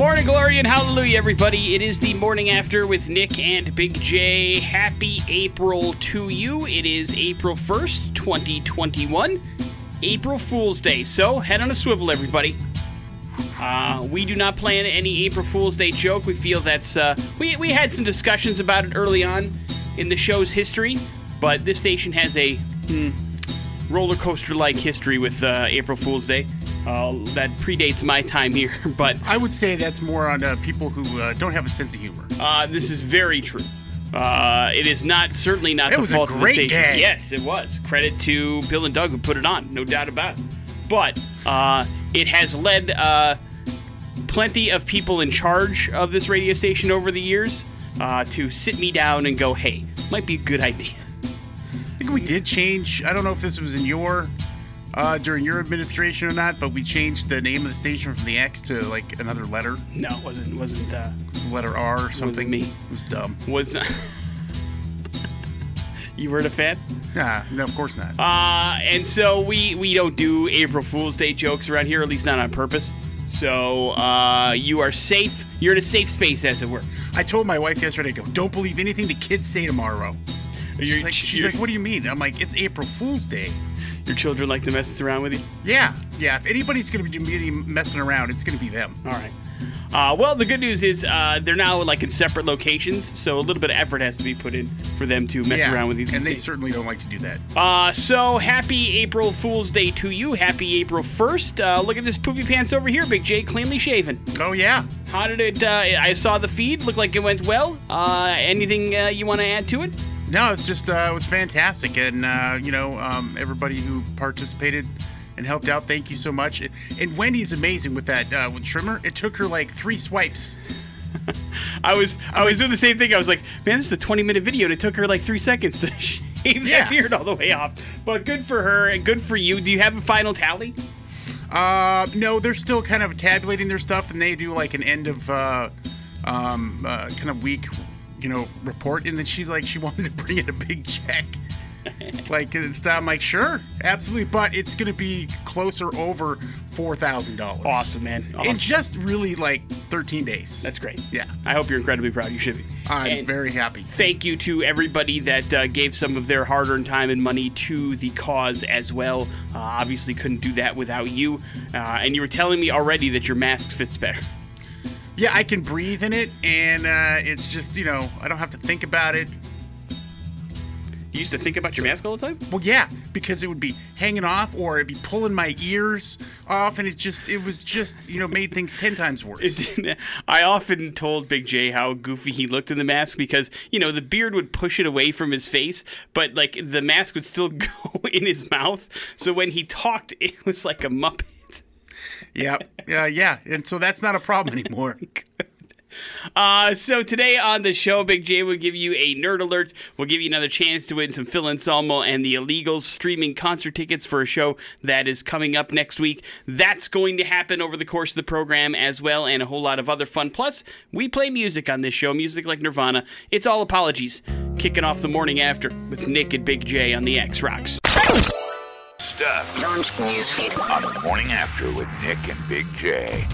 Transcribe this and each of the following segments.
Morning glory and hallelujah, everybody. It is the morning after with Nick and Big J. Happy April to you. It is April 1st, 2021. April Fool's Day. So head on a swivel, everybody. Uh, we do not plan any April Fool's Day joke. We feel that's. Uh, we, we had some discussions about it early on in the show's history, but this station has a hmm, roller coaster like history with uh, April Fool's Day. Uh, that predates my time here, but I would say that's more on uh, people who uh, don't have a sense of humor. uh, this is very true. Uh, it is not certainly not It the fault of the station. gag. Yes, it was. Credit to Bill and Doug who put it on, no doubt about it. But uh, it has led uh, plenty of people in charge of this radio station over the years uh, to sit me down and go, "Hey, might be a good idea." I think we did change. I don't know if this was in your uh, during your administration or not, but we changed the name of the station from the X to like another letter, No, it wasn't. Wasn't. Uh, It's the letter R or something. me. It was dumb. was not. you weren't a fan. Nah, no, of course not. Uh, and so we we don't do April Fool's Day jokes around here, at least not on purpose. So uh, you are safe. You're in a safe space, as it were. I told my wife yesterday, I go, don't believe anything the kids say tomorrow. She's like, she's like, what do you mean? I'm like, it's April Fool's Day. Your children like to mess around with you. Yeah, yeah. If anybody's gonna be messing around, it's gonna be them. All right. Uh, well, the good news is uh, they're now like in separate locations, so a little bit of effort has to be put in for them to mess yeah, around with these. and they days. certainly don't like to do that. Uh, so happy April Fool's Day to you. Happy April 1st. Uh, look at this poopy pants over here, Big J, cleanly shaven. Oh yeah. How did it? Uh, I saw the feed. Looked like it went well. Uh, anything uh, you want to add to it? No, it's just uh, it was fantastic, and uh, you know um, everybody who participated and helped out, thank you so much. And Wendy's amazing with that uh, with trimmer. It took her like three swipes. I was I was doing the same thing. I was like, man, this is a 20 minute video, and it took her like three seconds to shave Yeah. that beard all the way off. But good for her and good for you. Do you have a final tally? Uh, no, they're still kind of tabulating their stuff, and they do like an end of uh, um, uh, kind of week, you know, report. And then she's like, she wanted to bring in a big check. like it's I'm like sure absolutely but it's gonna be closer over four thousand dollars Awesome, man. Awesome. in just really like 13 days That's great. Yeah. I hope you're incredibly proud. You should be. I'm And very happy Thank you to everybody that uh, gave some of their hard-earned time and money to the cause as well. Uh, obviously, couldn't do that without you. Uh, and you were telling me already that your mask fits better. Yeah, I can breathe in it, and uh, it's just you know I don't have to think about it. You used to think about your mask all the time. Well, yeah, because it would be hanging off, or it'd be pulling my ears off, and it just it was just you know made things ten times worse. It didn't- I often told Big J how goofy he looked in the mask because you know the beard would push it away from his face, but like the mask would still go in his mouth. So when he talked, it was like a muppet. Yeah, yeah, yeah, and so that's not a problem anymore. Uh, so today on the show, Big J will give you a nerd alert. We'll give you another chance to win some Phil Anselmo and the Illegals streaming concert tickets for a show that is coming up next week. That's going to happen over the course of the program as well, and a whole lot of other fun. Plus, we play music on this show, music like Nirvana. It's all apologies. Kicking off the morning after with Nick and Big J on the X Rocks. Stuff Launch newsfeed. on the morning after with Nick and Big J.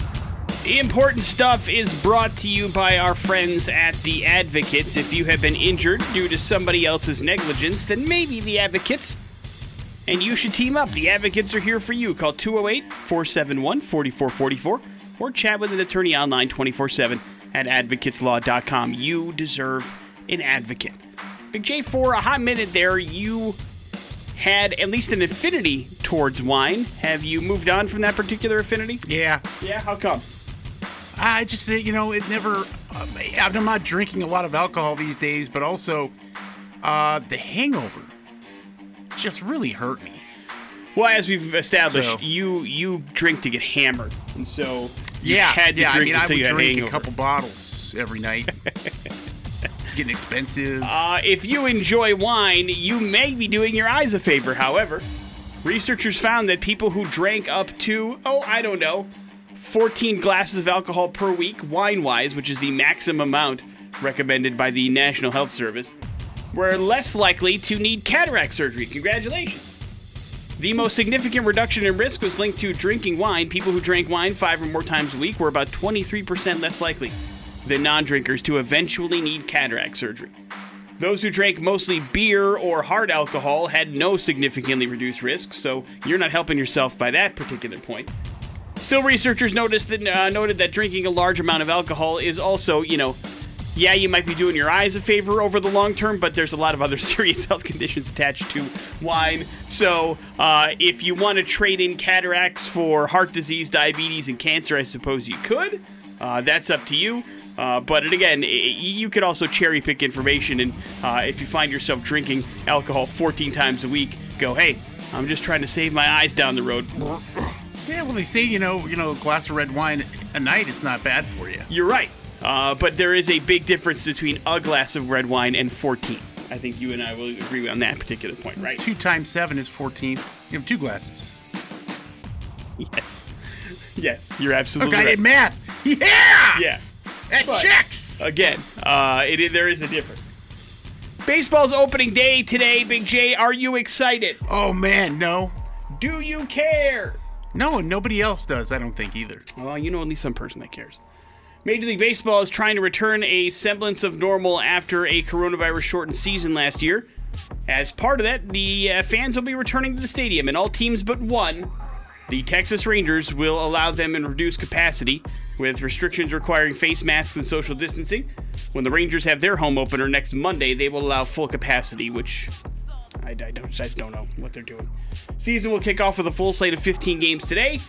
The important stuff is brought to you by our friends at The Advocates. If you have been injured due to somebody else's negligence, then maybe The Advocates. And you should team up. The Advocates are here for you. Call 208 471 4444 or chat with an attorney online 24 7 at advocateslaw.com. You deserve an advocate. Big J, for a hot minute there, you had at least an affinity towards wine. Have you moved on from that particular affinity? Yeah, Yeah, how come? I just you know it never. Uh, I'm not drinking a lot of alcohol these days, but also uh, the hangover just really hurt me. Well, as we've established, So- you you drink to get hammered, and so Yeah, had to yeah. drink I mean, I would drink a couple bottles every night. it's getting expensive. Uh, if you enjoy wine, you may be doing your eyes a favor. However, researchers found that people who drank up to oh I don't know, 14 glasses of alcohol per week, wine-wise, which is the maximum amount recommended by the National Health Service, were less likely to need cataract surgery. Congratulations. The most significant reduction in risk was linked to drinking wine. People who drank wine five or more times a week were about 23% less likely than non drinkers to eventually need cataract surgery. Those who drank mostly beer or hard alcohol had no significantly reduced risk, so you're not helping yourself by that particular point. Still, researchers noticed that, uh, noted that drinking a large amount of alcohol is also, you know, yeah, you might be doing your eyes a favor over the long term, but there's a lot of other serious health conditions attached to wine. So, uh, if you want to trade in cataracts for heart disease, diabetes, and cancer, I suppose you could. Uh, that's up to you. Uh, but again, you could also cherry pick information, and uh, if you find yourself drinking alcohol 14 times a week, go, hey, I'm just trying to save my eyes down the road. Yeah, well, they say you know, you know, a glass of red wine a night is not bad for you. You're right, uh, but there is a big difference between a glass of red wine and 14. I think you and I will agree on that particular point, right? Two times seven is 14. You have two glasses. Yes. Yes, you're absolutely okay, right. Did math. Yeah. Yeah. That But- checks. Again, uh, it, there is a difference. Baseball's opening day today, Big J. Are you excited? Oh man, no, Do you care? no, and nobody else does. I don't think either. Well, you know at least some person that cares. Major League Baseball is trying to return a semblance of normal after a coronavirus shortened season last year. As part of that, the uh, fans will be returning to the stadium, and all teams but one, the Texas Rangers, will allow them in reduced capacity, with restrictions requiring face masks and social distancing. When the Rangers have their home opener next Monday, they will allow full capacity, which I, I don't, I don't know what they're doing. Season will kick off with a full slate of 15 games today.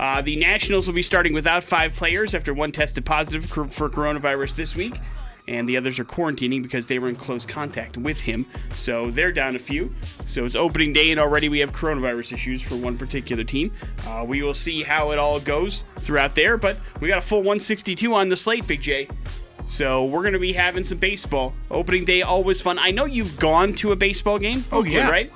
Uh, the Nationals will be starting without five players after one tested positive for coronavirus this week, and the others are quarantining because they were in close contact with him. So they're down a few. So it's opening day, and already we have coronavirus issues for one particular team. Uh, we will see how it all goes throughout there, but we got a full 162 on the slate, Big J. So we're going to be having some baseball. Opening day, always fun. I know you've gone to a baseball game. Oh, Oakland, yeah. right?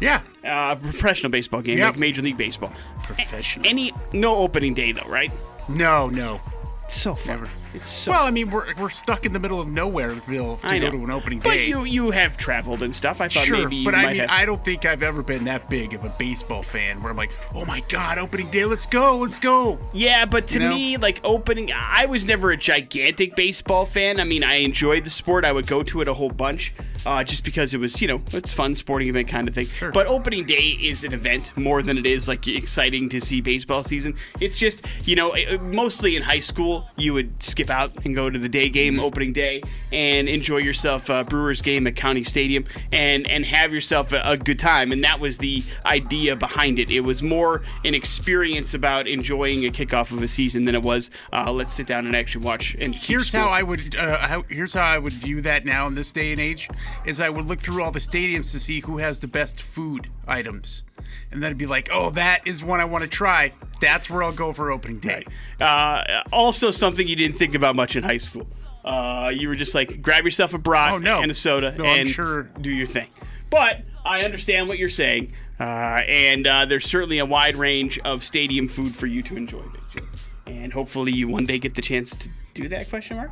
Yeah, Uh, professional baseball game, Yep. like Major League Baseball. professional. Any no opening day though, right? no, no. It's so fun. Never. It's so. Well, I mean, we're, we're stuck in the middle of nowhereville to go to an opening but day. you you have traveled and stuff. I thought Sure, maybe you but I mean, have. I don't think I've ever been that big of a baseball fan where I'm like, oh my god, opening day, let's go, let's go. Yeah, but to You know? me, like opening, I was never a gigantic baseball fan. I mean, I enjoyed the sport. I would go to it a whole bunch, uh, just because it was, you know, it's fun sporting event kind of thing. Sure. But opening day is an event more than it is like exciting to see baseball season. It's just, you know, eh, mostly in high school, you would skip out and go to the day game Mm-hmm. opening day and enjoy yourself a Brewers game at County Stadium and and have yourself a, a good time. And that was the idea behind it. It was more an experience about enjoying a kickoff of a season than it was uh, let's sit down and actually watch. And Here's how I would uh, how, here's how I would view that now in this day and age is I would look through all the stadiums to see who has the best food items, and then it'd be like, oh, that is one I want to try. That's where I'll go for opening day. Uh, also, something you didn't think about much in high school. Uh, you were just like, grab yourself a brat Oh, no. and a soda No, and sure- do your thing. But I understand what you're saying, uh, and uh, there's certainly a wide range of stadium food for you to enjoy, Big Joe. And hopefully, you one day get the chance to do that? Question mark.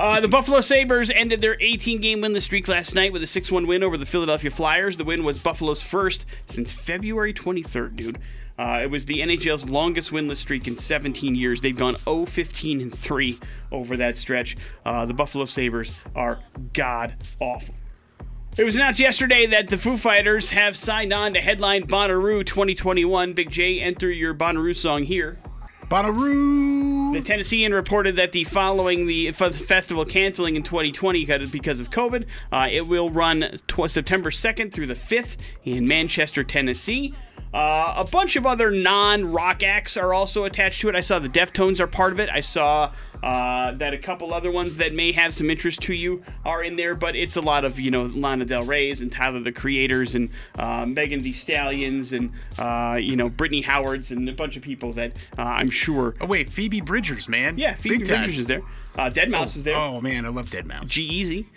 Uh, the Buffalo Sabres ended their 18 game winless streak last night with a 6 1 win over the Philadelphia Flyers. The win was Buffalo's first since February 23rd, dude. Uh, it was the NHL's longest winless streak in 17 years. They've gone 0 15 and 3 over that stretch. Uh, the Buffalo Sabres are god awful. It was announced yesterday that the Foo Fighters have signed on to headline Bonnaroo 2021. Big J, enter your Bonnaroo song here. Bonnaroo. The Tennessean reported that the following the festival canceling in 2020 because- because of COVID, uh, it will run tw- September 2nd through the 5th in Manchester, Tennessee. Uh, a bunch of other non-rock acts are also attached to it. I saw the Deftones are part of it. I saw uh, that a couple other ones that may have some interest to you are in there, but it's a lot of you know Lana Del Rey's and Tyler the Creators and uh, Megan Thee Stallions and uh, you know Brittany Howard's and a bunch of people that uh, I'm sure. Oh wait, Phoebe Bridgers, man. Yeah, Phoebe Big time. Bridgers is there. Uh, Deadmau5 is there. Oh man, I love Deadmau5. G Easy.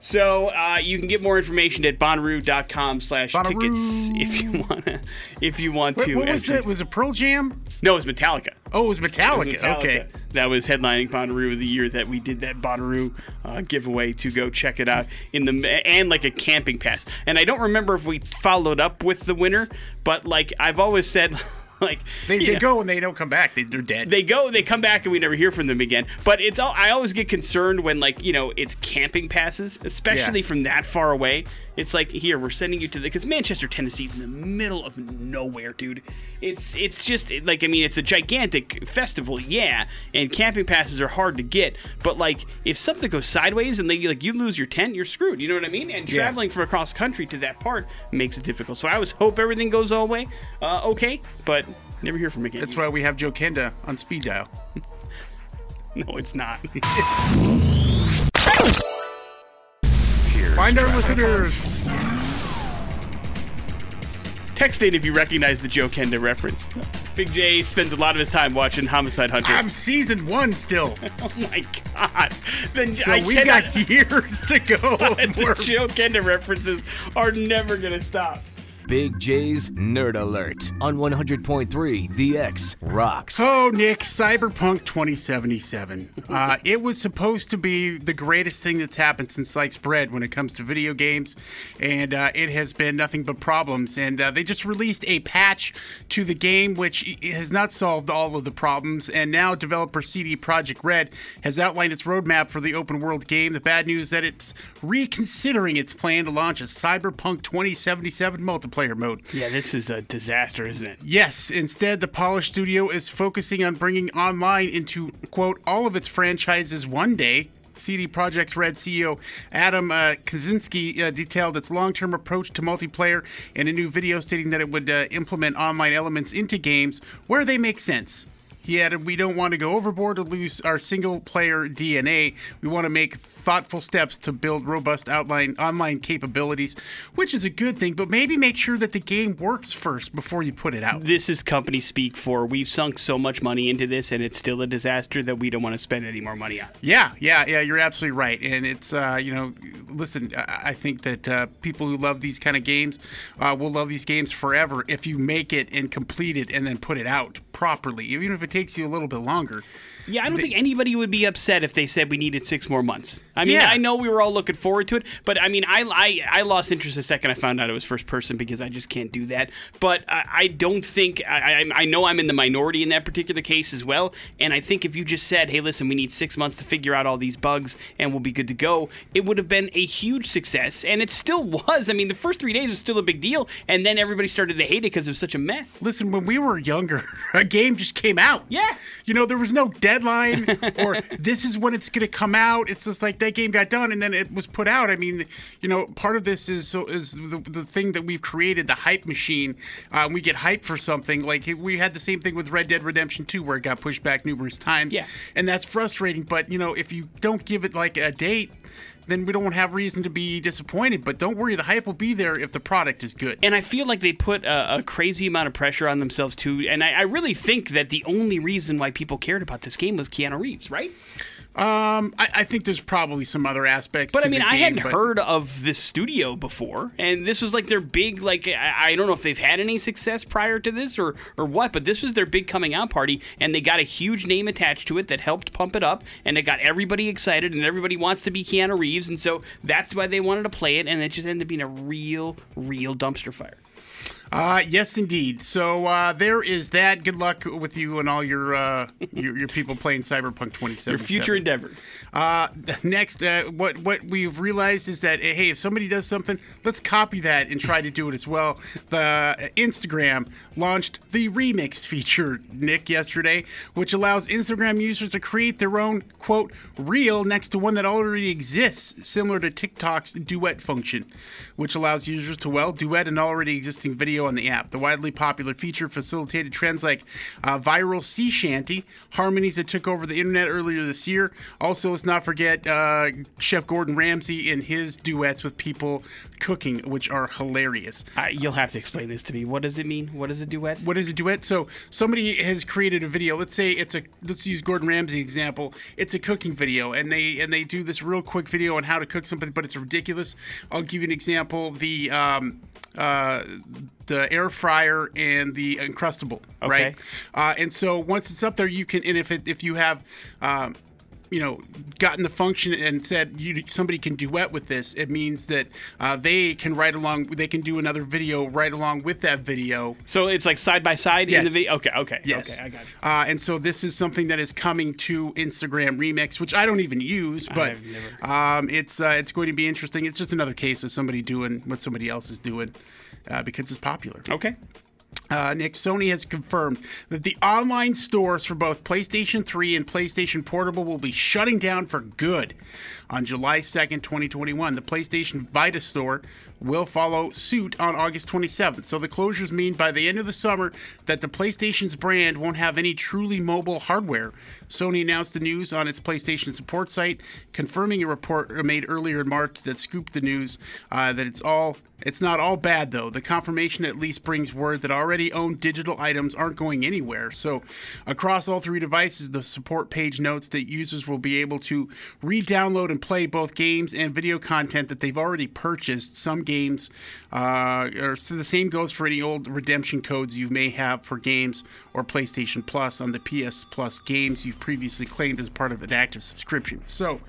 So uh, you can get more information at bonnaroo.com slash tickets if you want to. If you want What, to. what was that? Was it Pearl Jam? No, it was Metallica. Oh, it was Metallica. It was Metallica. Okay. That was headlining Bonnaroo the year that we did that Bonnaroo uh, giveaway to go check it out in the and like a camping pass. And I don't remember if we followed up with the winner, but like I've always said, like They, they know, go and they don't come back. They, they're dead. they go, they come back, and we never hear from them again. But it's all I always get concerned when like you know it's camping passes, especially Yeah. from that far away. It's like here we're sending you to the because Manchester, Tennessee's in the middle of nowhere, dude. It's it's just like I mean it's a gigantic festival, yeah, and camping passes are hard to get. But like if something goes sideways and they like you lose your tent, you're screwed. You know what I mean? And Yeah. traveling from across country to that part makes it difficult. So I always hope everything goes all the way, uh, okay, but never hear from again. That's why we have Joe Kenda on speed dial. No, it's not. Find our listeners. Text in if you recognize the Joe Kenda reference. Big J spends a lot of his time watching Homicide Hunter. I'm season one still, oh my god! Then so I we cannot, got years to go. the Joe Kenda references are never gonna stop. Big J's Nerd Alert on 100.3 The X Rocks. Oh, Nick, Cyberpunk 2077. Uh, it was supposed to be the greatest thing that's happened since sliced bread when it comes to video games, and uh, it has been nothing but problems. And uh, they just released a patch to the game, which has not solved all of the problems. And now developer CD Projekt Red has outlined its roadmap for the open world game. The bad news is that it's reconsidering its plan to launch a Cyberpunk 2077 multiplayer mode. Yeah, this is a disaster, isn't it? Yes, instead, the Polish studio is focusing on bringing online into, quote, all of its franchises one day. CD Projekt's Red CEO Adam uh, Kiciński uh, detailed its long term approach to multiplayer in a new video stating that it would uh, implement online elements into games where they make sense. He added, We don't want to go overboard to lose our single player DNA. We want to make thoughtful steps to build robust outline online capabilities, which is a good thing, but maybe make sure that the game works first before you put it out. This is company speak for we've sunk so much money into this and it's still a disaster that we don't want to spend any more money on. Yeah, yeah, yeah. You're absolutely right, and it's uh, you know, listen. I I think that uh, people who love these kind of games uh, will love these games forever if you make it and complete it and then put it out properly, even if it takes you a little bit longer. Yeah, I don't think anybody would be upset if they said we needed six more months. I mean, Yeah. I know we were all looking forward to it, but I mean, I, I, I lost interest the second I found out it was first person because I just can't do that. But I, I don't think I, I, I know I'm in the minority in that particular case as well. And I think if you just said, "Hey, listen, we need six months to figure out all these bugs and we'll be good to go," it would have been a huge success, and it still was. I mean, the first three days was still a big deal, and then everybody started to hate it because it was such a mess. Listen, when we were younger, a game just came out. Yeah. You know, there was no deadline or this is when it's going to come out. It's just like that game got done and then it was put out. I mean, you know, part of this is so is the, the thing that we've created, the hype machine. Uh, we get hype for something. Like we had the same thing with Red Dead Redemption 2 where it got pushed back numerous times. Yeah. And that's frustrating, but you know, if you don't give it like a date, then we don't have reason to be disappointed. But don't worry, the hype will be there if the product is good. and I feel like they put a, a crazy amount of pressure on themselves too. And I, I really think that the only reason why people cared about this game was Keanu Reeves, right? Um, I, I think there's probably some other aspects. But I mean, I game, hadn't but- heard of this studio before, and this was like their big like I, I don't know if they've had any success prior to this or or what, but this was their big coming out party, and they got a huge name attached to it that helped pump it up, and it got everybody excited, and everybody wants to be Keanu Reeves, and so that's why they wanted to play it, and it just ended up being a real, real dumpster fire. Uh, yes, indeed. So uh, there is that. Good luck with you and all your uh, your, your people playing Cyberpunk 2077. Your future endeavors. Uh, next, uh, what what we've realized is that hey, if somebody does something, let's copy that and try to do it as well. The Instagram launched the remix feature, Nick, yesterday, which allows Instagram users to create their own quote reel next to one that already exists, similar to TikTok's duet function, which allows users to well duet an already existing video on the app. The widely popular feature facilitated trends like uh, viral sea shanty, harmonies that took over the internet earlier this year. Also, let's not forget uh, Chef Gordon Ramsay and his duets with people cooking, which are hilarious. Uh, you'll have to explain this to me. What does it mean? What is a duet? What is a duet? So somebody has created a video. Let's say it's a let's use Gordon Ramsay example. It's a cooking video, and they and they do this real quick video on how to cook something, but it's ridiculous. I'll give you an example. The um, uh, the air fryer and the Uncrustable, right? Uh, and so once it's up there, you can and if it, if you have um, you know gotten the function and said you somebody can duet with this it means that uh, they can write along they can do another video right along with that video So it's like side by side in the video. Okay, okay, Yes. okay. I got it. Uh, and so this is something that is coming to Instagram Remix, which I don't even use, but um, it's uh, it's going to be interesting. It's just another case of somebody doing what somebody else is doing uh, because it's popular. Okay. Uh, Nick, Sony has confirmed that the online stores for both PlayStation 3 and PlayStation Portable will be shutting down for good on July 2nd, 2021. The PlayStation Vita store will follow suit on August 27th. So the closures mean by the end of the summer that the PlayStation's brand won't have any truly mobile hardware. Sony announced the news on its PlayStation support site, confirming a report made earlier in March that scooped the news uh, that it's all it's not all bad though. The confirmation at least brings word that already owned digital items aren't going anywhere. So, across all three devices, the support page notes that users will be able to re-download and play both games and video content that they've already purchased. Some games, uh, or so the same goes for any old redemption codes you may have for games or PlayStation Plus on the PS Plus games you've previously claimed as part of an active subscription. So,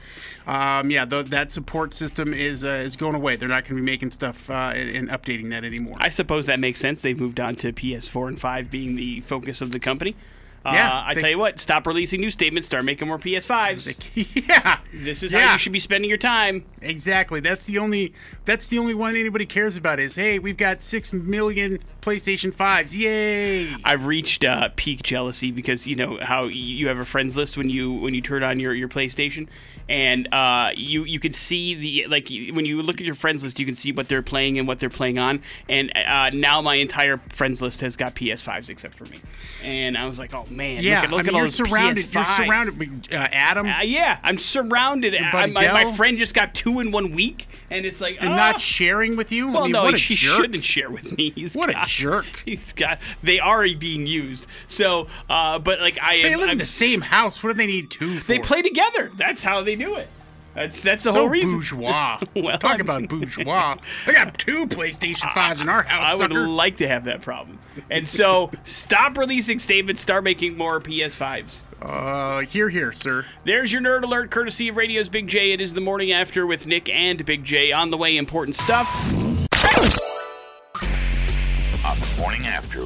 um, yeah, the, that support system is uh, is going away. They're not going to be making stuff uh, and, and updating that anymore. I suppose that makes sense. They've moved on to PS4 and 5 being the focus of the company. Uh, Yeah, I they- tell you what, stop releasing new statements, start making more PS5s. yeah, This is yeah, how you should be spending your time. exactly. That's the only that's the only one anybody cares about. Is hey, we've got six million PlayStation fives. Yay! I've reached uh, peak jealousy because you know how you have a friends list when you when you turn on your, your PlayStation, and uh, you you can see the like when you look at your friends list, you can see what they're playing and what they're playing on. And uh, now my entire friends list has got PS5s except for me, and I was like, oh man, Yeah, look at, look I mean, at all you're surrounded. You're surrounded. Uh, Adam, Uh, yeah, I'm surrounded. I, my, my friend just got two in one week, and it's like and ah. not sharing with you. Well, I mean, no, what he shouldn't share with me. He's What a jerk. He's got. They are being used. So, uh, but like I They am. live in I'm- the same house. What do they need two for? they play together. That's how they do it. That's that's the so whole reason. bourgeois. Well, Talk I mean- about bourgeois. I got two PlayStation fives in our house, I would sucker. like to have that problem. And so, stop releasing statements. Start making more PS5s. uh, here, here, sir. There's your nerd alert, courtesy of Radio's Big J. It is the morning after with Nick and Big J. On the way, important stuff.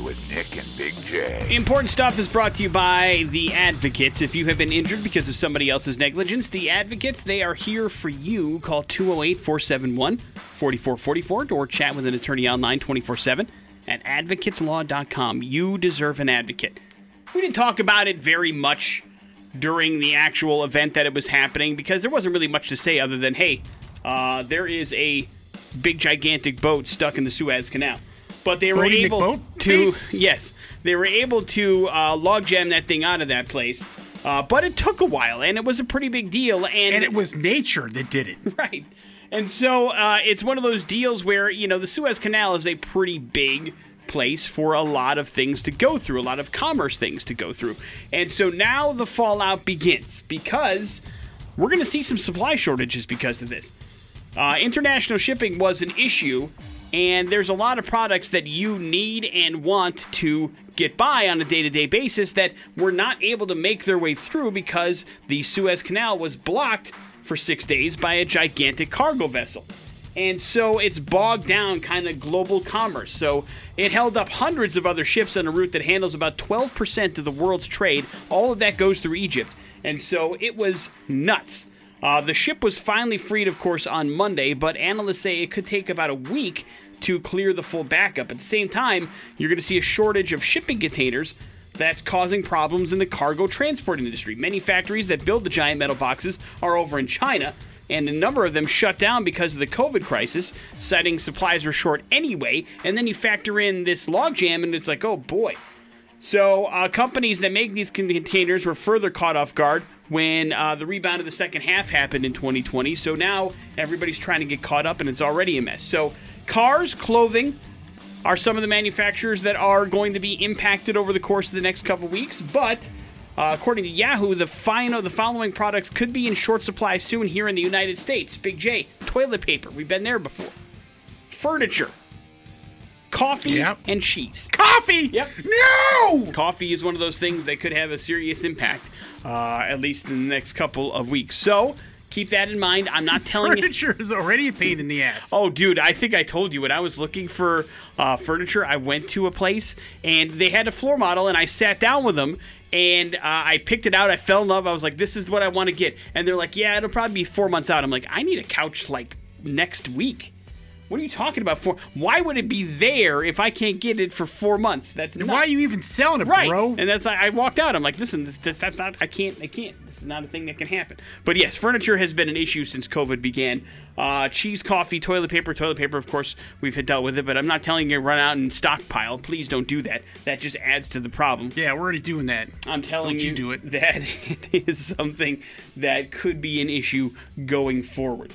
With Nick and Big J. Important stuff is brought to you by the Advocates. If you have been injured because of somebody else's negligence, the Advocates, they are here for you. Call 208 471 4444 or chat with an attorney online 24 7 at advocateslaw.com. You deserve an advocate. We didn't talk about it very much during the actual event that it was happening because there wasn't really much to say other than, hey, uh, there is a big gigantic boat stuck in the Suez Canal. But they were able McBoat to, yes, they were able to uh, log jam that thing out of that place. Uh, but it took a while, and it was a pretty big deal. And, And it was nature that did it. right. And so uh, it's one of those deals where you know the Suez Canal is a pretty big place for a lot of things to go through, a lot of commerce things to go through. And so now the fallout begins because we're going to see some supply shortages because of this. Uh, international shipping was an issue, and there's a lot of products that you need and want to get by on a day to day basis that were not able to make their way through because the Suez Canal was blocked for six days by a gigantic cargo vessel. And so it's bogged down kind of global commerce. So it held up hundreds of other ships on a route that handles about 12% of the world's trade. All of that goes through Egypt. And so it was nuts. Uh, the ship was finally freed, of course, on Monday, but analysts say it could take about a week to clear the full backup. At the same time, you're going to see a shortage of shipping containers that's causing problems in the cargo transport industry. Many factories that build the giant metal boxes are over in China. and a number of them shut down because of the COVID crisis, citing supplies were short anyway. And then you factor in this logjam, and it's like, oh boy. So uh, companies that make these containers were further caught off guard when uh, the rebound of the second half happened in 2020. So now everybody's trying to get caught up, and it's already a mess. So cars, clothing, are some of the manufacturers that are going to be impacted over the course of the next couple weeks. But uh, according to Yahoo, the final the following products could be in short supply soon here in the United States. Big J, toilet paper. We've been there before. Furniture, coffee, Yep. and cheese. Coffee. Yep. No. Coffee is one of those things that could have a serious impact, uh, at least in the next couple of weeks. So keep that in mind. I'm not telling you. Furniture is already a pain in the ass. Oh, dude, I think I told you when I was looking for uh, furniture, I went to a place and they had a floor model, and I sat down with them. And uh, I picked it out. I fell in love. I was like, "This is what I want to get." And they're like, "Yeah, it'll probably be four months out." I'm like, "I need a couch like next week." What are you talking about? For why would it be there if I can't get it for four months? That's Why are you even selling it, Right, bro? and that's I walked out. I'm like, listen, this, this, that's not. I can't. I can't. This is not a thing that can happen. But yes, furniture has been an issue since COVID began. Uh, cheese, coffee, toilet paper. Toilet paper, of course, we've had dealt with it. But I'm not telling you to run out and stockpile. Please don't do that. That just adds to the problem. yeah, we're already doing that. I'm telling you you, do it. that it is something that could be an issue going forward.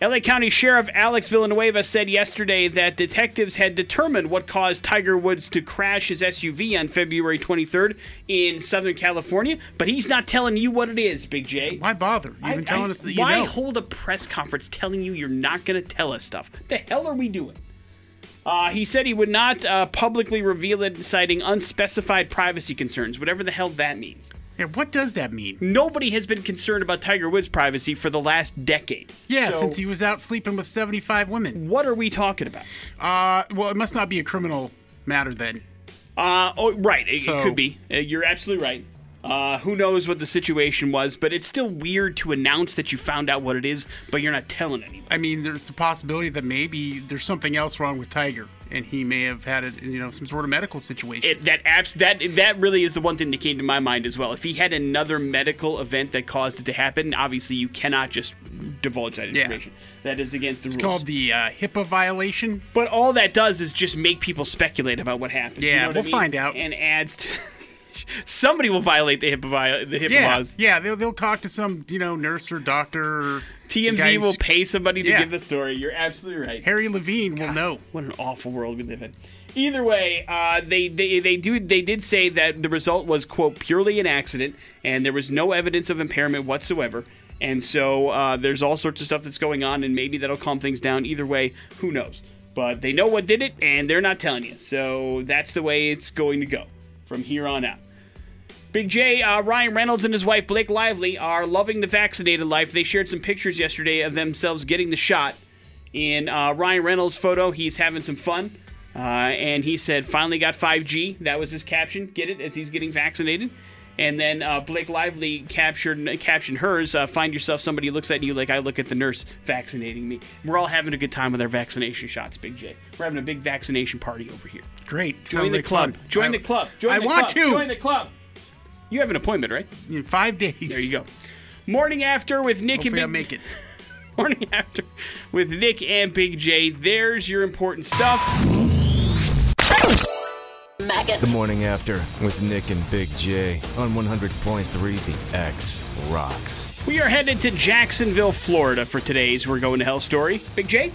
LA County Sheriff Alex Villanueva said yesterday that detectives had determined what caused Tiger Woods to crash his SUV on February 23rd in Southern California, but he's not telling you what it is, Big J. Why bother? You've been I- telling I- us that you why know. hold a press conference telling you you're not going to tell us stuff? The hell are we doing? Uh, he said he would not uh, publicly reveal it, citing unspecified privacy concerns, whatever the hell that means. Yeah, what does that mean? Nobody has been concerned about Tiger Woods' privacy for the last decade. Yeah, So, since he was out sleeping with 75 women. What are we talking about? Uh, well, it must not be a criminal matter then. Uh, oh, right. It, it could be. Uh, you're absolutely right. Uh, who knows what the situation was, but it's still weird to announce that you found out what it is, but you're not telling anyone. I mean, there's the possibility that maybe there's something else wrong with Tiger, and he may have had it, you know, some sort of medical situation. It, that abs- that that really is the one thing that came to my mind as well. If he had another medical event that caused it to happen, obviously you cannot just divulge that Yeah. information. That is against the it's rules. It's called the uh, HIPAA violation. But all that does is just make people speculate about what happened. you Yeah, know what we'll mean? find out. And adds to somebody will violate the HIPAA vi- the HIPAA Yeah, laws. yeah, they'll, they'll talk to some, you know, nurse or doctor. Or TMZ will pay somebody to Yeah. give the story. You're absolutely right. Harvey Levin will know. What an awful world we live in. Either way, uh, they, they they do they did say that the result was quote purely an accident, and there was no evidence of impairment whatsoever. And so uh, there's all sorts of stuff that's going on, and maybe that'll calm things down. Either way, who knows? But they know what did it, and they're not telling you. So that's the way it's going to go from here on out. Big J, uh, Ryan Reynolds and his wife Blake Lively are loving the vaccinated life. They shared some pictures yesterday of themselves getting the shot. In uh, Ryan Reynolds' photo, he's having some fun. Uh, and he said, finally got 5G. That was his caption. Get it as he's getting vaccinated. And then uh, Blake Lively captured captioned hers. Uh, find yourself somebody who looks at you like I look at the nurse vaccinating me. We're all having a good time with our vaccination shots, Big J. We're having a big vaccination party over here. Great. Join the like club. Join I- the club. Join I the want club. to. Join the club. You have an appointment, right? In five days. There you go. Morning after with Nick Hopefully I and Big make it. Morning after with Nick and Big J. There's your important stuff. The morning after with Nick and Big J on 100.3 The X Rocks. We are headed to Jacksonville, Florida for today's We're Going to Hell story. Big J.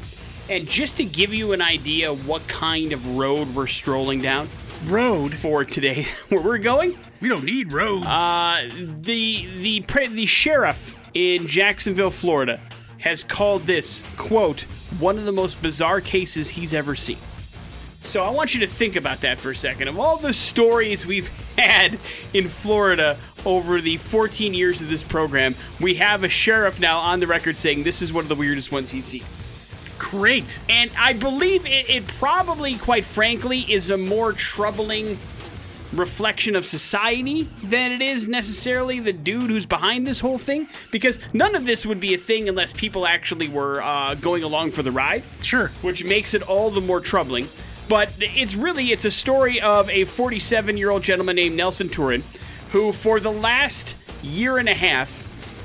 And just to give you an idea what kind of road we're strolling down Road. for today, where we're going, We don't need roads. Uh, the the pre- the sheriff in Jacksonville, Florida, has called this quote one of the most bizarre cases he's ever seen. So I want you to think about that for a second. Of all the stories we've had in Florida over the 14 years of this program, we have a sheriff now on the record saying this is one of the weirdest ones he's seen. Great. And I believe it, it probably, quite frankly, is a more troubling reflection of society than it is necessarily the dude who's behind this whole thing. Because none of this would be a thing unless people actually were uh, going along for the ride Sure. which makes it all the more troubling. But it's really it's a story of a 47 year old gentleman named Nelson Turin, who for the last year and a half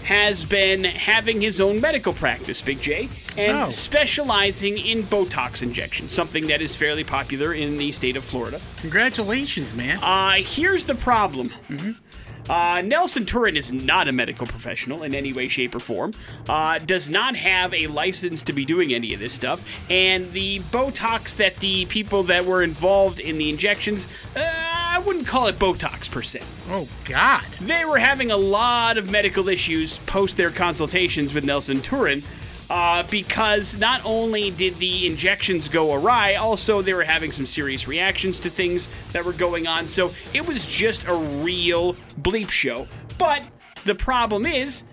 has been having his own medical practice, Big J, and Oh. specializing in Botox injections, something that is fairly popular in the state of Florida. Congratulations, man. Uh, here's the problem. Uh, Nelson Turin is not a medical professional in any way, shape, or form. Uh, does not have a license to be doing any of this stuff. And the Botox that the people that were involved in the injections, uh, I wouldn't call it Botox per se. oh God. They were having a lot of medical issues post their consultations with Nelson Turin. Uh, because not only did the injections go awry, also they were having some serious reactions to things that were going on. So it was just a real bleep show. But the problem is,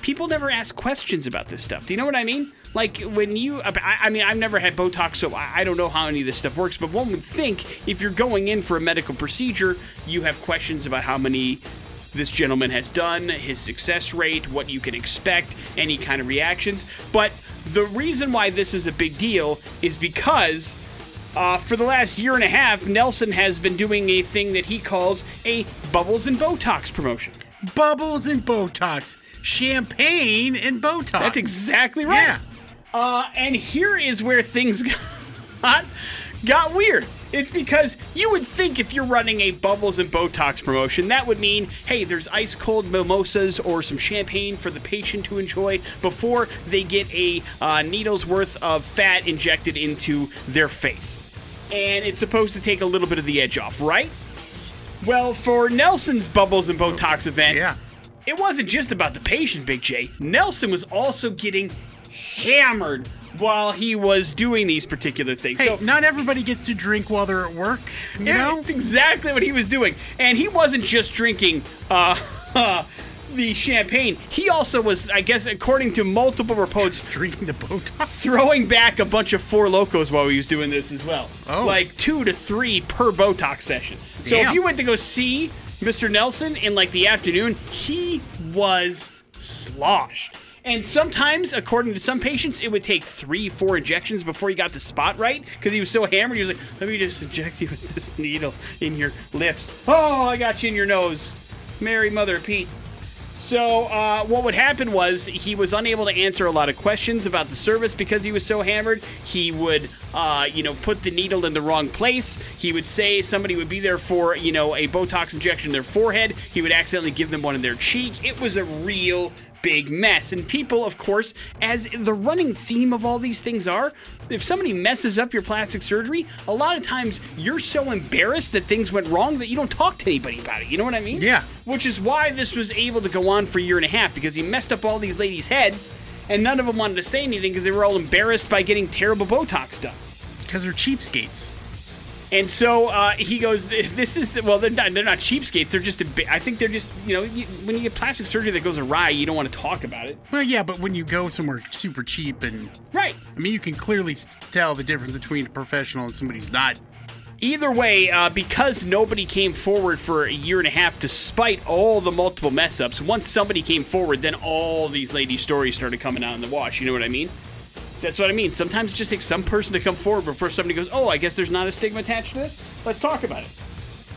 people never ask questions about this stuff. Do you know what I mean? Like when you, I, I mean, I've never had Botox, so I, I don't know how any of this stuff works. But one would think if you're going in for a medical procedure, you have questions about how many this gentleman has done, his success rate, what you can expect, any kind of reactions. But the reason why this is a big deal is because uh, for the last year and a half, Nelson has been doing a thing that he calls a Bubbles and Botox promotion. Bubbles and Botox. Champagne and Botox. That's exactly right. Yeah. Uh, and here is where things got got weird. It's because you would think if you're running a Bubbles and Botox promotion, that would mean, hey, there's ice cold mimosas or some champagne for the patient to enjoy before they get a uh, needle's worth of fat injected into their face. And it's supposed to take a little bit of the edge off, right? Well, for Nelson's Bubbles and Botox event, Yeah. it wasn't just about the patient, Big J. Nelson was also getting hammered while he was doing these particular things. Hey, so, not everybody gets to drink while they're at work. You yeah, know? it's exactly what he was doing. And he wasn't just drinking uh, the champagne. He also was, I guess, according to multiple reports, Drinking the Botox. throwing back a bunch of four Lokos while he was doing this as well. Oh. Like two to three per Botox session. So if you went to go see Mr. Nelson in like the afternoon, he was sloshed. And sometimes, according to some patients, it would take three, four injections before he got the spot right because he was so hammered. He was like, "Let me just inject you with this needle in your lips." Oh, I got you in your nose, Mary Mother Pete. So uh, what would happen was he was unable to answer a lot of questions about the service because he was so hammered. He would, uh, you know, put the needle in the wrong place. He would say somebody would be there for, you know, a Botox injection in their forehead. He would accidentally give them one in their cheek. It was a real big mess. And people, of course, as the running theme of all these things are, if somebody messes up your plastic surgery, a lot of times you're so embarrassed that things went wrong that you don't talk to anybody about it. You know what I mean? Yeah. Which is why this was able to go on for a year and a half because he messed up all these ladies' heads and none of them wanted to say anything because they were all embarrassed by getting terrible Botox done. Because they're cheapskates. And so uh, he goes, "This is well, they're not they're not cheapskates. They're just a bit. I think they're just you know you, when you get plastic surgery that goes awry, you don't want to talk about it, Well, yeah, but when you go somewhere super cheap and right? I mean, you can clearly tell the difference between a professional and somebody who's not. Either way, uh, because nobody came forward for a year and a half, despite all the multiple mess ups, once somebody came forward, then all these lady stories started coming out in the wash. You know what I mean? That's what I mean. Sometimes it just takes some person to come forward before somebody goes, "Oh, I guess there's not a stigma attached to this. Let's talk about it."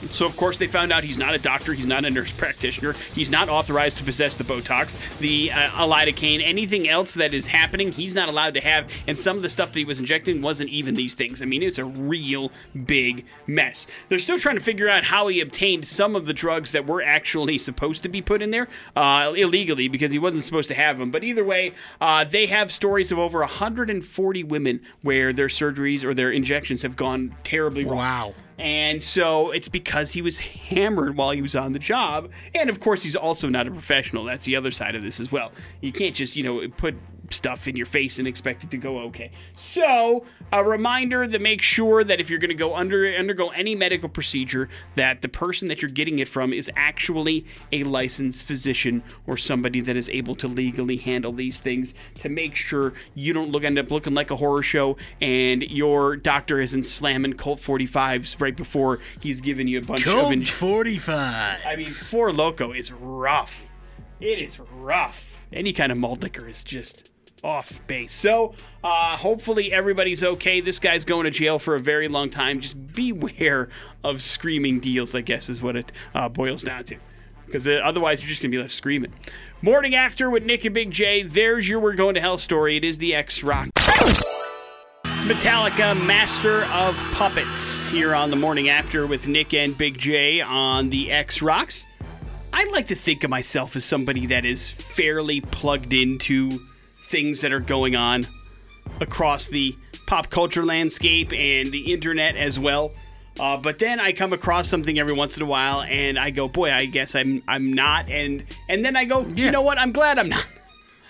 So of course they found out he's not a doctor, he's not a nurse practitioner, he's not authorized to possess the Botox, the uh, lidocaine, anything else that is happening, he's not allowed to have. And some of the stuff that he was injecting wasn't even these things. I mean, it's a real big mess. They're still trying to figure out how he obtained some of the drugs that were actually supposed to be put in there uh, illegally because he wasn't supposed to have them. But either way, uh, they have stories of over 140 women where their surgeries or their injections have gone terribly wrong. Wow. And so it's because he was hammered while he was on the job. And of course, he's also not a professional. That's the other side of this as well. You can't just, you know, put stuff in your face and expect it to go okay. So, a reminder to make sure that if you're going to go under undergo any medical procedure that the person that you're getting it from is actually a licensed physician or somebody that is able to legally handle these things to make sure you don't look end up looking like a horror show and your doctor isn't slamming Colt 45s right before he's giving you a bunch of Colt 45. I mean, Four Loko is rough. It is rough. Any kind of malt liquor is just off base. So, uh, hopefully everybody's okay. This guy's going to jail for a very long time. Just beware of screaming deals, I guess, is what it uh, boils down to. Because uh, otherwise, you're just going to be left screaming. Morning after with Nick and Big J. There's your We're Going to Hell story. It is the X Rock. It's Metallica, Master of Puppets, here on the morning after with Nick and Big J on the X Rocks. I like to think of myself as somebody that is fairly plugged into things that are going on across the pop culture landscape and the internet as well. Uh, but then I come across something every once in a while, and I go, "Boy, I guess I'm I'm not." And and then I go, "You know what? I'm glad I'm not."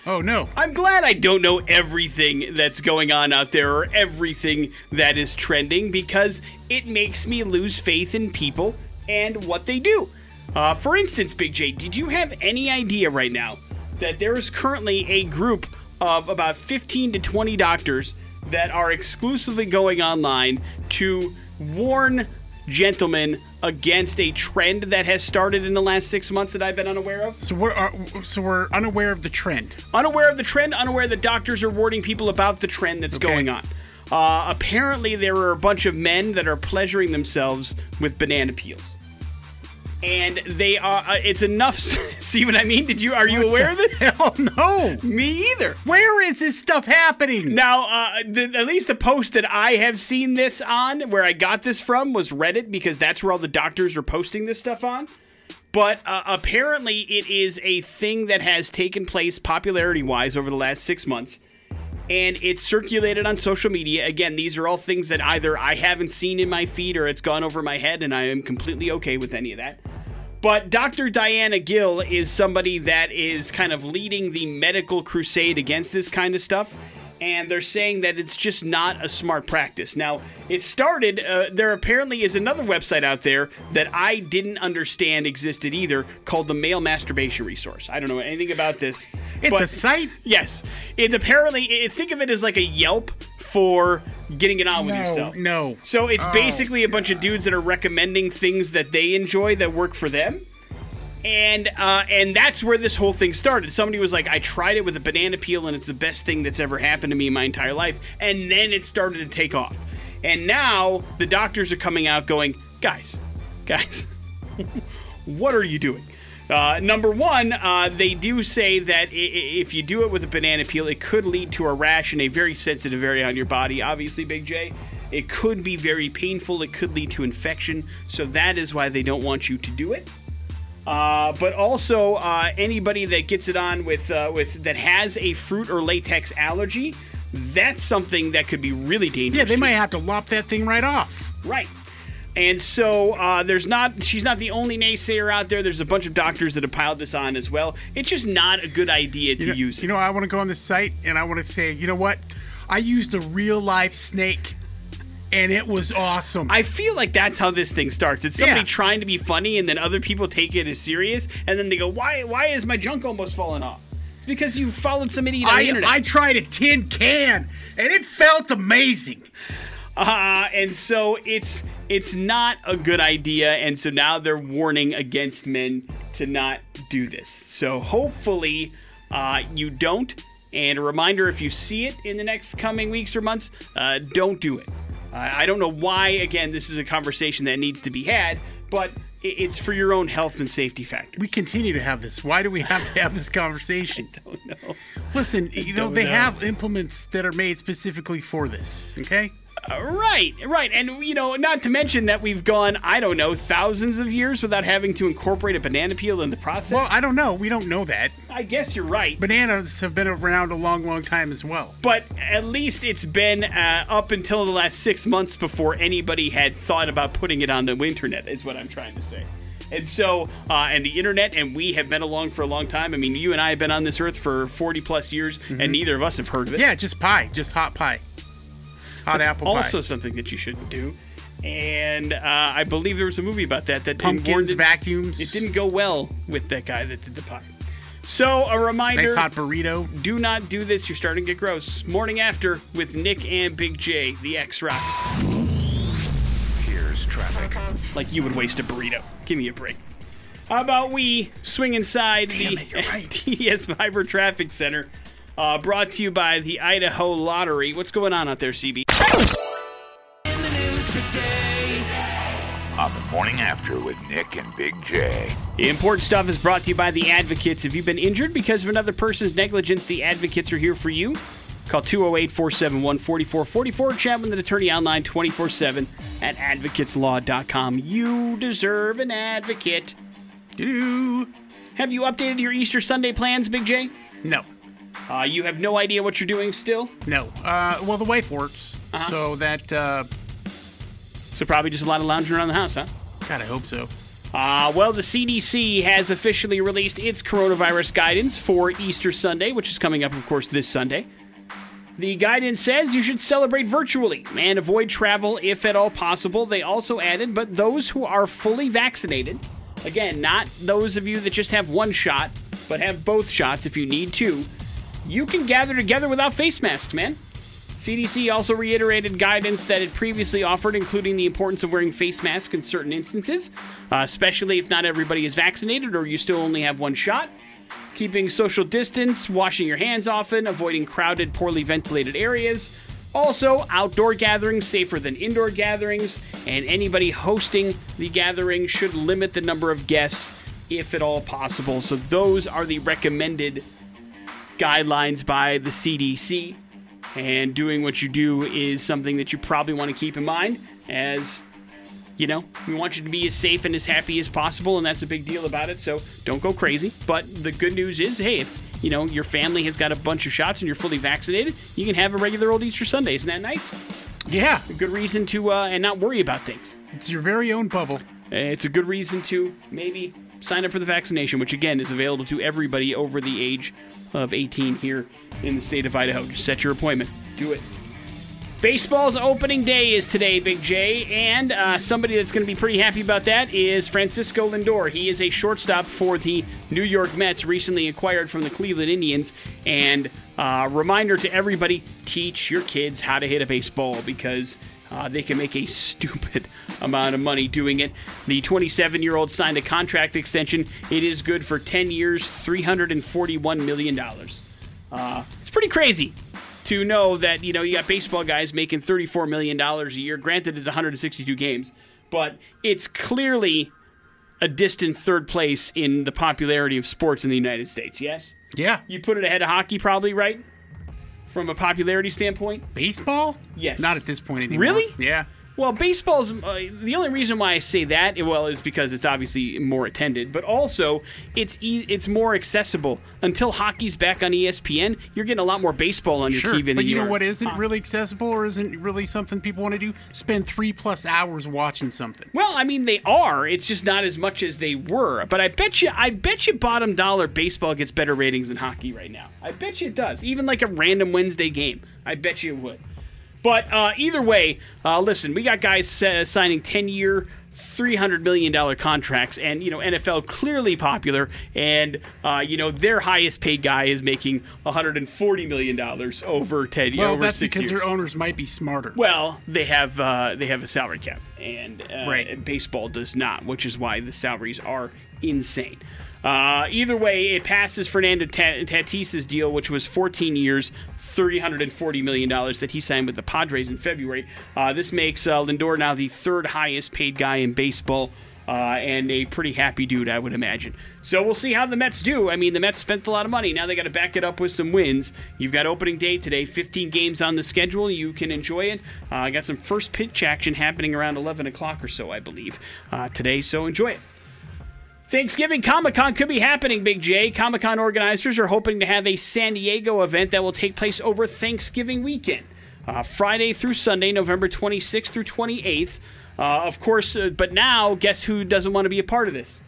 Oh no. I'm glad I don't know everything that's going on out there or everything that is trending because it makes me lose faith in people and what they do. Uh, for instance, Big J, did you have any idea right now that there is currently a group of about 15 to 20 doctors that are exclusively going online to warn gentlemen against a trend that has started in the last six months that I've been unaware of? So we're uh, so we're unaware of the trend. unaware of the trend, unaware that doctors are warning people about the trend that's Okay. going on. Uh, apparently, there are a bunch of men that are pleasuring themselves with banana peels, and they are. Uh, it's enough. See what I mean? Did you? Are you aware of this? Hell no. Me either. Where is this stuff happening? Now, uh, the, at least the post that I have seen this on, where I got this from, was Reddit because that's where all the doctors are posting this stuff on. But uh, apparently, it is a thing that has taken place popularity wise over the last six months. And it's circulated on social media. Again, these are all things that either I haven't seen in my feed or it's gone over my head, and I am completely okay with any of that. But Dr. Diana Gill is somebody that is kind of leading the medical crusade against this kind of stuff. And they're saying that it's just not a smart practice. Now, it started, uh, there apparently is another website out there that I didn't understand existed either called the Male Masturbation Resource. I don't know anything about this. It's but- a site. Yes. It apparently, it, think of it as like a Yelp for getting it on with No, yourself. no. So it's Oh, basically a bunch of dudes that are recommending things that they enjoy that work for them. And uh, and that's where this whole thing started. Somebody was like, I tried it with a banana peel, and it's the best thing that's ever happened to me in my entire life. And then it started to take off. And now the doctors are coming out going, guys, guys, what are you doing? Uh, number one, uh, they do say that i- if you do it with a banana peel, it could lead to a rash in a very sensitive area on your body. Obviously, Big J. It could be very painful. It could lead to infection. So that is why they don't want you to do it. Uh, but also, uh, anybody that gets it on with uh, with that has a fruit or latex allergy, that's something that could be really dangerous. Yeah, they might have to lop that thing right off. Right. And so uh, there's not she's not the only naysayer out there. There's a bunch of doctors that have piled this on as well. It's just not a good idea to You know, use it. you know, I want to go on this site and I want to say, you know what? I used a real life snake, and it was awesome. I feel like that's how this thing starts. It's somebody Yeah. trying to be funny, and then other people take it as serious, and then they go, "Why? Why is my junk almost falling off?" It's because you followed some idiot on I, the internet. I tried a tin can, and it felt amazing. Uh, and so it's it's not a good idea, and so now they're warning against men to not do this. So hopefully uh, you don't. And a reminder: if you see it in the next coming weeks or months, uh, don't do it. Uh, I don't know why. Again, this is a conversation that needs to be had, but it's for your own health and safety factor. We continue to have this. Why do we have to have this conversation? I don't know. Listen, you know, they know. have implements that are made specifically for this, okay? Uh, right, right. And, you know, not to mention that we've gone, I don't know, thousands of years without having to incorporate a banana peel in the process. Well, I don't know. We don't know that. I guess you're right. Bananas have been around a long, long time as well. But at least it's been uh, up until the last six months before anybody had thought about putting it on the internet, is what I'm trying to say. And so, uh, and the internet, and we have been along for a long time. I mean, you and I have been on this earth for 40 plus years, and neither of us have heard of it. Yeah, just pie, just hot pie. Hot It's apple also something that you shouldn't do. And uh, I believe there was a movie about that that Pumpkins, warned it- vacuums. It didn't go well with that guy that did the pie. So a reminder: Nice hot burrito. do not do this. You're starting to get gross. Morning after with Nick and Big J, the X Rocks. Here's traffic. Like you would waste a burrito. Give me a break. How about we swing inside Damn the it, you're right. TDS Fiber Traffic Center? Uh, brought to you by the Idaho Lottery. What's going on out there, CB? A The morning after with Nick and Big J. Important stuff is brought to you by the Advocates. If you've been injured because of another person's negligence, the Advocates are here for you. Call 208 471 4444. Chat with an attorney online 24 7 at advocateslaw.com. You deserve an advocate. Doo. Have you updated your Easter Sunday plans, Big J? No. Uh, you have no idea what you're doing still? No. Uh, well, the wife works, Uh-huh. so that. Uh, So, probably just a lot of lounging around the house, huh? God, I hope so. Uh, well, the CDC has officially released its coronavirus guidance for Easter Sunday, which is coming up, of course, this Sunday. The guidance says you should celebrate virtually and avoid travel if at all possible. They also added, but those who are fully vaccinated, again, not those of you that just have one shot, but have both shots if you need to, you can gather together without face masks, man. CDC also reiterated guidance that it previously offered, including the importance of wearing face masks in certain instances, uh, especially if not everybody is vaccinated or you still only have one shot. Keeping social distance, washing your hands often, avoiding crowded, poorly ventilated areas. Also, outdoor gatherings safer than indoor gatherings, and anybody hosting the gathering should limit the number of guests if at all possible. So, those are the recommended guidelines by the CDC. And doing what you do is something that you probably want to keep in mind as you know, we want you to be as safe and as happy as possible, and that's a big deal about it. So don't go crazy. But the good news is, hey, if you know your family has got a bunch of shots and you're fully vaccinated, you can have a regular old Easter Sunday. Isn't that nice? Yeah, A good reason to uh, and not worry about things. it's your very own bubble. It's a good reason to maybe sign up for the vaccination, which again is available to everybody over the age of 18 here in the state of Idaho. Just set your appointment. Do it. Baseball's opening day is today, Big J, and uh, somebody that's going to be pretty happy about that is Francisco Lindor. He is a shortstop for the New York Mets, recently acquired from the Cleveland Indians. And uh, reminder to everybody: teach your kids how to hit a baseball because uh, they can make a stupid amount of money doing it. The 27 year old signed a contract extension. It is good for 10 years, $341 million. Uh, it's pretty crazy to know that, you know, you got baseball guys making $34 million a year. Granted, it's 162 games, but it's clearly a distant third place in the popularity of sports in the United States, yes? Yeah. You put it ahead of hockey, probably, right? From a popularity standpoint? Baseball? Yes. Not at this point anymore. Really? Yeah. Well, baseball's uh, the only reason why I say that. Well, is because it's obviously more attended, but also it's e- it's more accessible. Until hockey's back on ESPN, you're getting a lot more baseball on your Sure. TV but you know what isn't really accessible or isn't really something people want to do? Spend three plus hours watching something. Well, I mean they are. It's just not as much as they were. But I bet you, I bet you, bottom dollar, baseball gets better ratings than hockey right now. I bet you it does. Even like a random Wednesday game, I bet you it would. But uh, either way, uh, listen, we got guys uh, signing ten-year. $300 million contracts and you know nfl clearly popular and uh, you know their highest paid guy is making $140 million over 10 Well, over that's because years. their owners might be smarter. Well, they have uh, they have a salary cap, and uh, Right. and baseball does not, which is why the salaries are insane. Uh, either way, it passes Fernando Ta- Tatis's deal, which was 14 years, $340 million that he signed with the Padres in February. Uh, this makes uh, Lindor now the third highest paid guy in baseball. Uh, and a pretty happy dude, I would imagine. So we'll see how the Mets do. I mean, the Mets spent a lot of money. Now they got to back it up with some wins. You've got opening day today, 15 games on the schedule. You can enjoy it. I uh, got some first pitch action happening around 11 o'clock or so, I believe, uh, today. So enjoy it. Thanksgiving Comic Con could be happening, Big J. Comic Con organizers are hoping to have a San Diego event that will take place over Thanksgiving weekend, uh, Friday through Sunday, November 26th through 28th. Uh, of course, uh, but now, guess who doesn't want to be a part of this?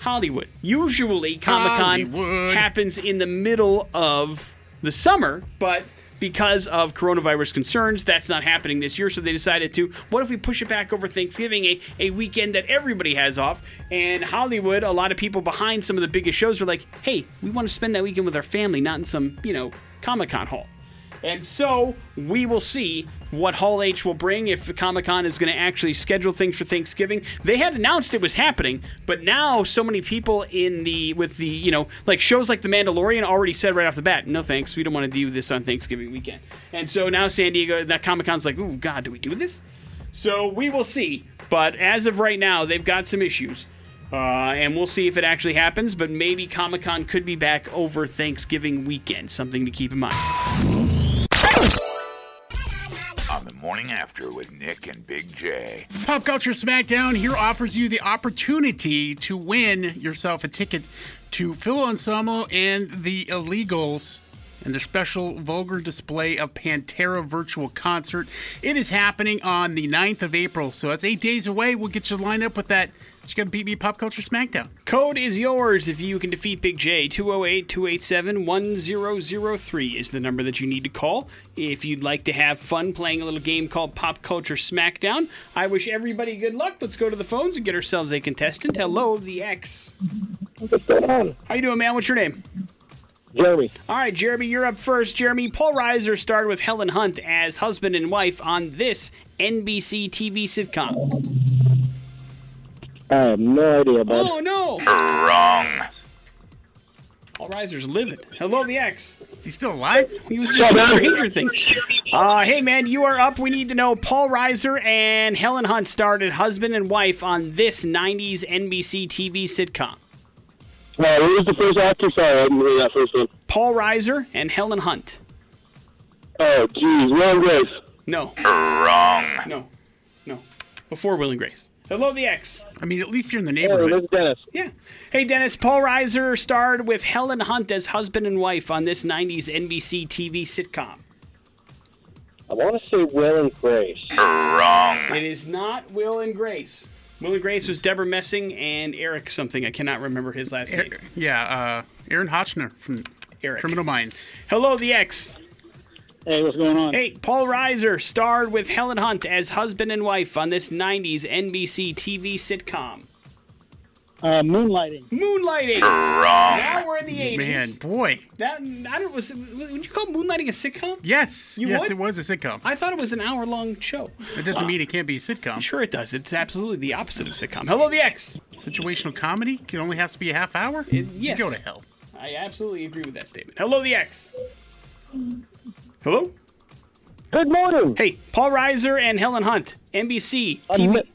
Hollywood. Usually, Comic Con happens in the middle of the summer, but because of coronavirus concerns, that's not happening this year. So they decided to, what if we push it back over Thanksgiving, a, a weekend that everybody has off? And Hollywood, a lot of people behind some of the biggest shows are like, hey, we want to spend that weekend with our family, not in some, you know, Comic Con hall. And so we will see what Hall H will bring if Comic Con is going to actually schedule things for Thanksgiving. They had announced it was happening, but now so many people in the with the you know like shows like The Mandalorian already said right off the bat, no thanks, we don't want to do this on Thanksgiving weekend. And so now San Diego, that Comic Con's like, oh God, do we do this? So we will see. But as of right now, they've got some issues. Uh, and we'll see if it actually happens, but maybe Comic Con could be back over Thanksgiving weekend. Something to keep in mind. Morning after with Nick and Big J. Pop Culture Smackdown here offers you the opportunity to win yourself a ticket to Phil Anselmo and the Illegals and their special vulgar display of Pantera virtual concert. It is happening on the 9th of April, so it's eight days away. We'll get you lined up with that. You got to beat me Pop Culture Smackdown. Code is yours if you can defeat Big J. 208 287 1003 is the number that you need to call. If you'd like to have fun playing a little game called Pop Culture Smackdown, I wish everybody good luck. Let's go to the phones and get ourselves a contestant. Hello, the X. What's going on? How you doing, man? What's your name? Jeremy. All right, Jeremy, you're up first. Jeremy, Paul Reiser starred with Helen Hunt as husband and wife on this NBC TV sitcom. I have no idea, bud. Oh, no. Wrong. Paul Reiser's livid. Hello, the X. Is he still alive? He was just in Stranger Things. Uh, hey, man, you are up. We need to know Paul Reiser and Helen Hunt starred as husband and wife on this 90s NBC TV sitcom. Uh, what was the first actor? Sorry, I didn't hear that first one. Paul Reiser and Helen Hunt. Oh, geez. Will and Grace. No, Wrong. no, no. Before Will and Grace. Hello, the X. I mean, at least you're in the neighborhood. this is Dennis. Yeah. Hey, Dennis, Paul Reiser starred with Helen Hunt as husband and wife on this 90s NBC TV sitcom. I want to say Will and Grace. Wrong. It is not Will and Grace. Will and Grace was Deborah Messing and Eric something. I cannot remember his last name. Yeah, uh, Aaron Hotchner from Eric. Criminal Minds. Hello, the X. Hey, what's going on? Hey, Paul Reiser starred with Helen Hunt as husband and wife on this 90s NBC TV sitcom. Uh, moonlighting. Moonlighting. Wrong. Now we're in the 80s. Man, boy. That, I don't, was, would you call Moonlighting a sitcom? Yes, You yes, would? it was a sitcom. I thought it was an hour long show. It doesn't mean it can't be a sitcom. Sure, it does. It's absolutely the opposite of sitcom. Hello, the X. Situational comedy it only has to be a half hour. It- yes. You go to hell. I absolutely agree with that statement. Hello, the X. Hello? Good morning. Hey, Paul Reiser and Helen Hunt, NBC I'm, TV. not-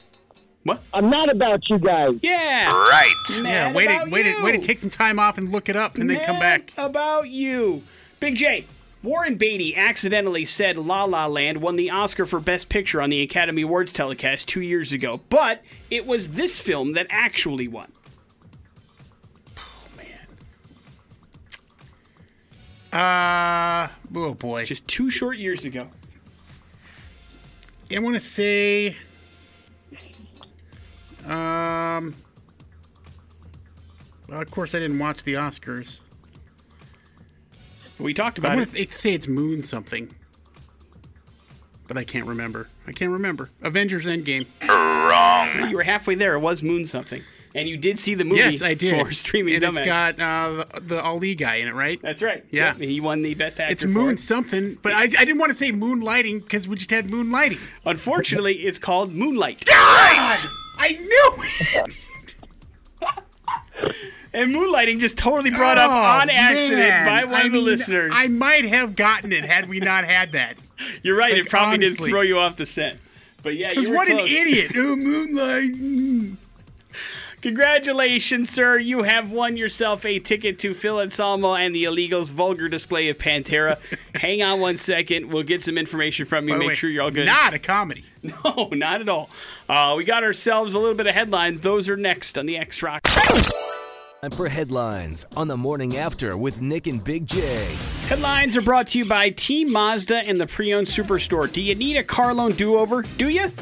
What? I'm not about you guys. Yeah. Right. Yeah, Mad wait about to wait to wait to take some time off and look it up and then come back. About you. Big J. Warren Beatty accidentally said La La Land won the Oscar for Best Picture on the Academy Awards telecast two years ago, but it was this film that actually won. Oh, man. Uh oh boy. Just two short years ago. I want to say um well, of course I didn't watch the Oscars. We talked I about want it. to say it's Moon something. But I can't remember. I can't remember. Avengers Endgame. Wrong. You were halfway there. It was Moon something. And you did see the movie Yes, I did. for streaming and dumbass. it's got uh, the, the Ali guy in it, right? That's right. Yeah. Yep, He won the best actor. It's for Moon it. something, but I, I didn't want to say Moonlighting because we just had Moonlighting. Unfortunately, it's called Moonlight. Right! I knew it! And Moonlighting just totally brought up Oh, on accident man. by one I of the mean, listeners. I might have gotten it had we not had that. You're right. it probably honestly. did throw you off the scent. But yeah, Because you were what an idiot! Oh, Moonlight. Congratulations, sir. You have won yourself a ticket to Phil Anselmo and the Illegals' vulgar display of Pantera. Hang on one second. We'll get some information from you. By Make way, sure you're all good. Not a comedy. No, not at all. Uh, we got ourselves a little bit of headlines. Those are next on the X Rock. Time for headlines on the morning after with Nick and Big J. Headlines are brought to you by Team Mazda and the Pre-Owned Superstore. Do you need a car loan do-over? Do you?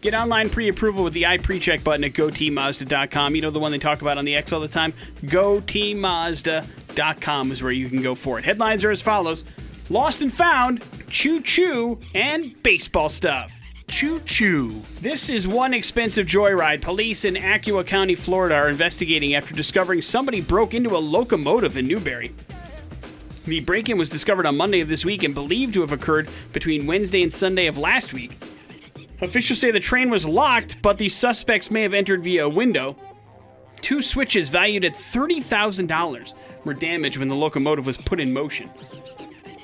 Get online pre-approval with the iPrecheck button at goteammazda.com. You know the one they talk about on the X all the time? goteammazda.com is where you can go for it. Headlines are as follows. Lost and Found, Choo Choo, and baseball stuff. Choo choo. This is one expensive joyride. Police in Alachua County, Florida are investigating after discovering somebody broke into a locomotive in Newberry. The break in was discovered on Monday of this week and believed to have occurred between Wednesday and Sunday of last week. Officials say the train was locked, but the suspects may have entered via a window. Two switches valued at $30,000 were damaged when the locomotive was put in motion.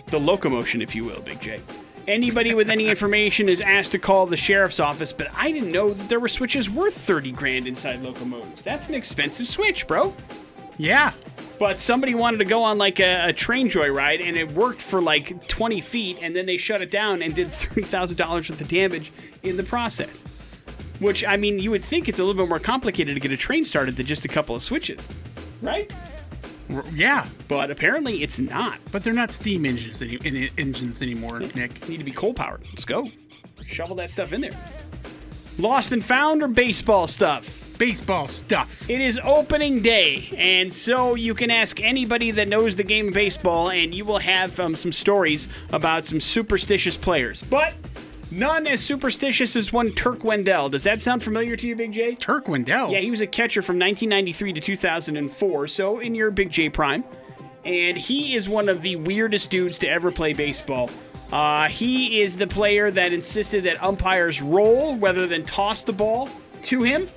The locomotion, if you will, Big J. Anybody with any information is asked to call the sheriff's office, but I didn't know that there were switches worth 30 grand inside locomotives. That's an expensive switch, bro. Yeah. But somebody wanted to go on like a, a train joyride, and it worked for like 20 feet, and then they shut it down and did $30,000 worth of damage in the process. Which, I mean, you would think it's a little bit more complicated to get a train started than just a couple of switches, right? Yeah. But apparently it's not. But they're not steam engines any, in, engines anymore, Nick. Need to be coal powered. Let's go. Shovel that stuff in there. Lost and found or baseball stuff? Baseball stuff. It is opening day, and so you can ask anybody that knows the game of baseball, and you will have um, some stories about some superstitious players. But none as superstitious as one Turk Wendell. Does that sound familiar to you, Big J? Turk Wendell. Yeah, he was a catcher from 1993 to 2004, so in your Big J prime. And he is one of the weirdest dudes to ever play baseball. Uh, he is the player that insisted that umpires roll rather than toss the ball to him.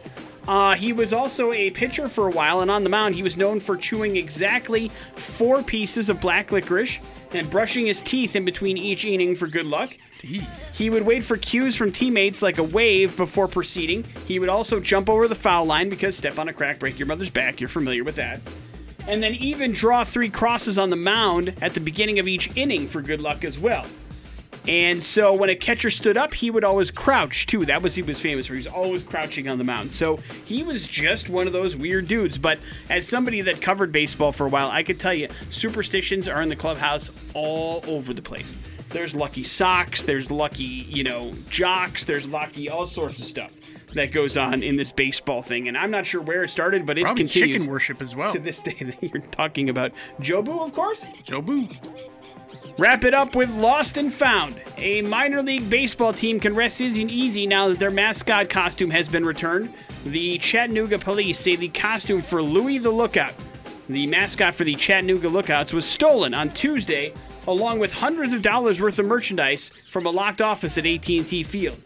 Uh, he was also a pitcher for a while, and on the mound, he was known for chewing exactly four pieces of black licorice and brushing his teeth in between each inning for good luck. Jeez. He would wait for cues from teammates like a wave before proceeding. He would also jump over the foul line because step on a crack, break your mother's back. You're familiar with that. And then even draw three crosses on the mound at the beginning of each inning for good luck as well. And so when a catcher stood up, he would always crouch too. That was he was famous for. He was always crouching on the mound. So he was just one of those weird dudes. But as somebody that covered baseball for a while, I could tell you superstitions are in the clubhouse all over the place. There's lucky socks, there's lucky, you know, jocks, there's lucky all sorts of stuff that goes on in this baseball thing. And I'm not sure where it started, but it Probably continues chicken worship as well. to this day that you're talking about. Jobu, of course. Jobu. Wrap it up with Lost and Found. A minor league baseball team can rest easy now that their mascot costume has been returned. The Chattanooga police say the costume for Louie the Lookout, the mascot for the Chattanooga Lookouts, was stolen on Tuesday, along with hundreds of dollars worth of merchandise from a locked office at AT&T Field.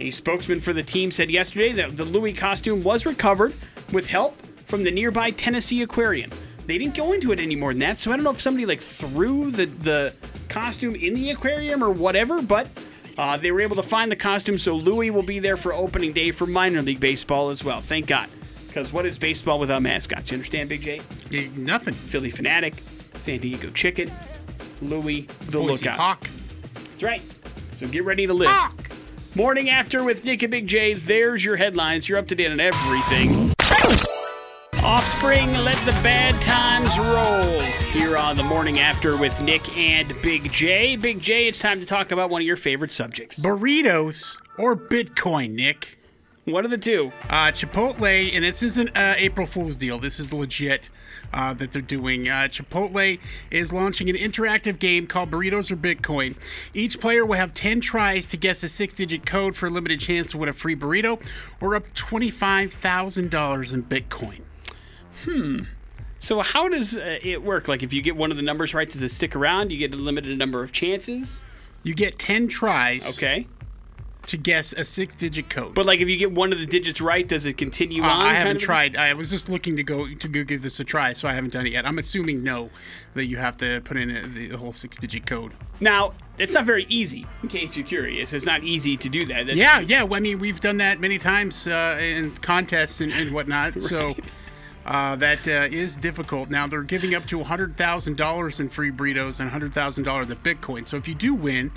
A spokesman for the team said yesterday that the Louie costume was recovered with help from the nearby Tennessee Aquarium. They didn't go into it any more than that, so I don't know if somebody like threw the the costume in the aquarium or whatever, but uh, they were able to find the costume, so Louie will be there for opening day for minor league baseball as well. Thank God. Because what is baseball without mascots? You understand, Big J? Eh, Nothing. Phillie Phanatic, San Diego Chicken, Louie the Boise Lookout. Hawk. That's right. So get ready to live. Hawk. Morning after with Nick and Big J. There's your headlines. You're up to date on everything. Offspring, let the bad times roll. Here on the morning after with Nick and Big J. Big J, it's time to talk about one of your favorite subjects. Burritos or Bitcoin, Nick? What are the two? Uh, Chipotle, and this isn't uh, April Fool's deal. This is legit uh, that they're doing. Uh, Chipotle is launching an interactive game called Burritos or Bitcoin. Each player will have 10 tries to guess a six digit code for a limited chance to win a free burrito or up $25,000 in Bitcoin. So how does uh, it work? Like if you get one of the numbers right, does it stick around? You get a limited number of chances. You get 10 tries Okay. to guess a six digit code. But like if you get one of the digits right, does it continue Uh, on? I haven't tried. I was just looking to go to go give this a try, so I haven't done it yet. I'm assuming no, that you have to put in a, the whole six-digit code. Now, it's not very easy, in case you're curious. It's not easy to do that. That's- Yeah, yeah. Well, I mean, we've done that many times uh, in contests and, and whatnot. So uh, that uh, is difficult. Now they're giving up to hundred thousand dollars in free burritos and hundred thousand dollars in Bitcoin. So if you do win,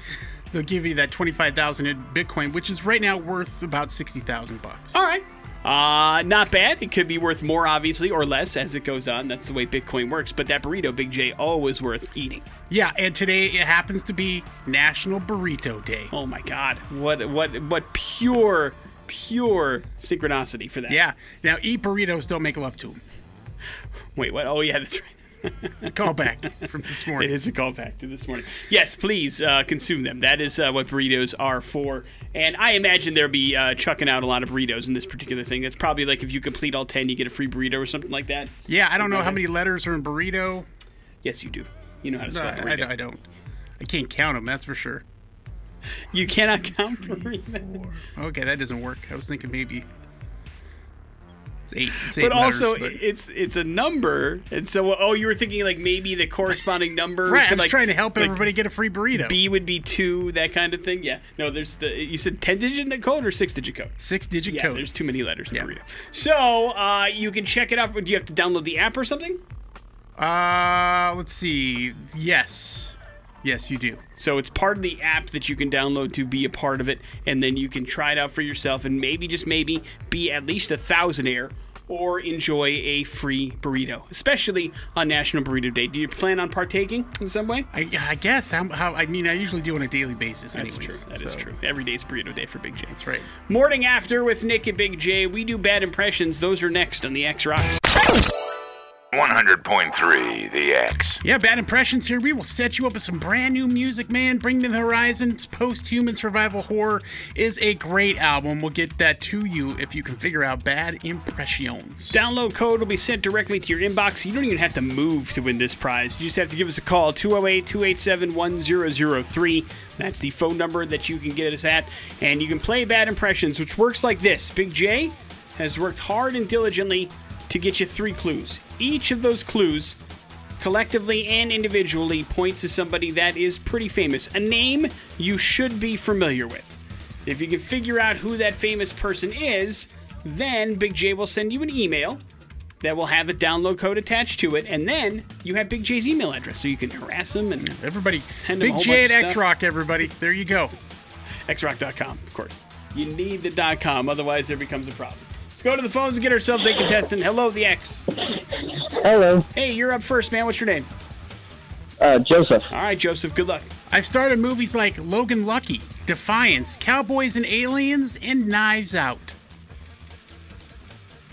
they'll give you that twenty-five thousand in Bitcoin, which is right now worth about sixty thousand bucks. All right. Uh, not bad. It could be worth more, obviously, or less as it goes on. That's the way Bitcoin works. But that burrito, Big J, always worth eating. Yeah, and today it happens to be National Burrito Day. Oh my God, what what what pure pure synchronicity for that. Yeah. Now eat burritos, don't make love to them. Wait, what? Oh yeah, that's right. It's a callback from this morning. It is a callback to this morning. Yes, please uh, consume them. That is uh, what burritos are for. And I imagine they'll be uh, chucking out a lot of burritos in this particular thing. It's probably like if you complete all 10, you get a free burrito or something like that. Yeah, I don't know how many letters are in burrito. Yes, you do. You know how to spell I, burrito. I, I don't. I can't count them. That's for sure. You cannot count burrito. Okay, that doesn't work. I was thinking maybe. It's eight. It's eight but also but- it's it's a number, and so oh, you were thinking like maybe the corresponding number. right. I'm like, trying to help like, everybody get a free burrito. B would be two, that kind of thing. Yeah. No, there's the you said ten digit code or six digit code. Six digit Yeah, code. there's too many letters in Yeah. burrito. So uh, you can check it out. Do you have to download the app or something? Uh, let's see. Yes, yes, you do. So it's part of the app that you can download to be a part of it, and then you can try it out for yourself, and maybe just maybe be at least a thousandaire or enjoy a free burrito, especially on National Burrito Day. Do you plan on partaking in some way? I, I guess. How, how? I mean, I usually do on a daily basis. That's anyways, true. That is so- true. Every day's burrito day for Big J. That's right. Morning after with Nick and Big J. We do bad impressions. Those are next on the X Rocks. 100.3 The X. Yeah, bad impressions here. We will set you up with some brand new music, man. Bring Me the Horizons, Post Human Survival Horror is a great album. We'll get that to you if you can figure out bad impressions. Download code will be sent directly to your inbox. You don't even have to move to win this prize. You just have to give us a call 208 287 1003. That's the phone number that you can get us at. And you can play bad impressions, which works like this Big J has worked hard and diligently to get you three clues. Each of those clues collectively and individually points to somebody that is pretty famous, a name you should be familiar with. If you can figure out who that famous person is, then Big J will send you an email that will have a download code attached to it, and then you have Big J's email address, so you can harass him and Everybody, send Big J at of X Rock, everybody. There you go. xrock.com, of course. You need the .com, otherwise there becomes a problem. Let's go to the phones and get ourselves a contestant. Hello, the X. Hello, Hey, you're up first, man. What's your name? uh, Joseph. All right, Joseph. Good luck. I've started movies like Logan Lucky, Defiance, Cowboys and Aliens, and Knives Out.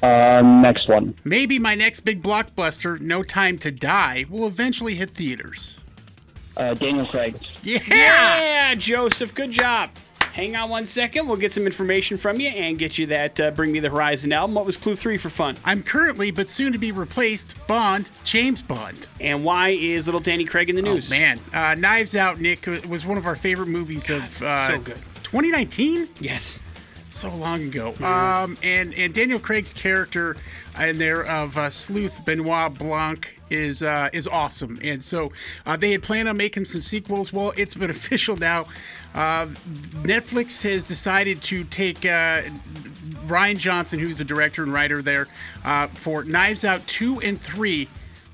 Uh, next one. Maybe my next big blockbuster, No Time to Die, will eventually hit theaters. Uh, Daniel Craig. Yeah! Yeah, Joseph. Good job. Hang on one second. We'll get some information from you and get you that uh, Bring Me the Horizon album. What was clue three for fun? I'm currently, but soon to be replaced, Bond, James Bond. And why is little Danny Craig in the news? Oh, man. Uh, Knives Out, Nick, was one of our favorite movies of uh, so good. 2019? Yes. so long ago. Um, and and Daniel Craig's character in there of uh, Sleuth Benoit Blanc is uh, is awesome. And so uh, they had planned on making some sequels. Well, it's been official now. Uh, Netflix has decided to take. Uh, Rian Johnson, who's the director and writer there, uh, for Knives Out 2 and 3,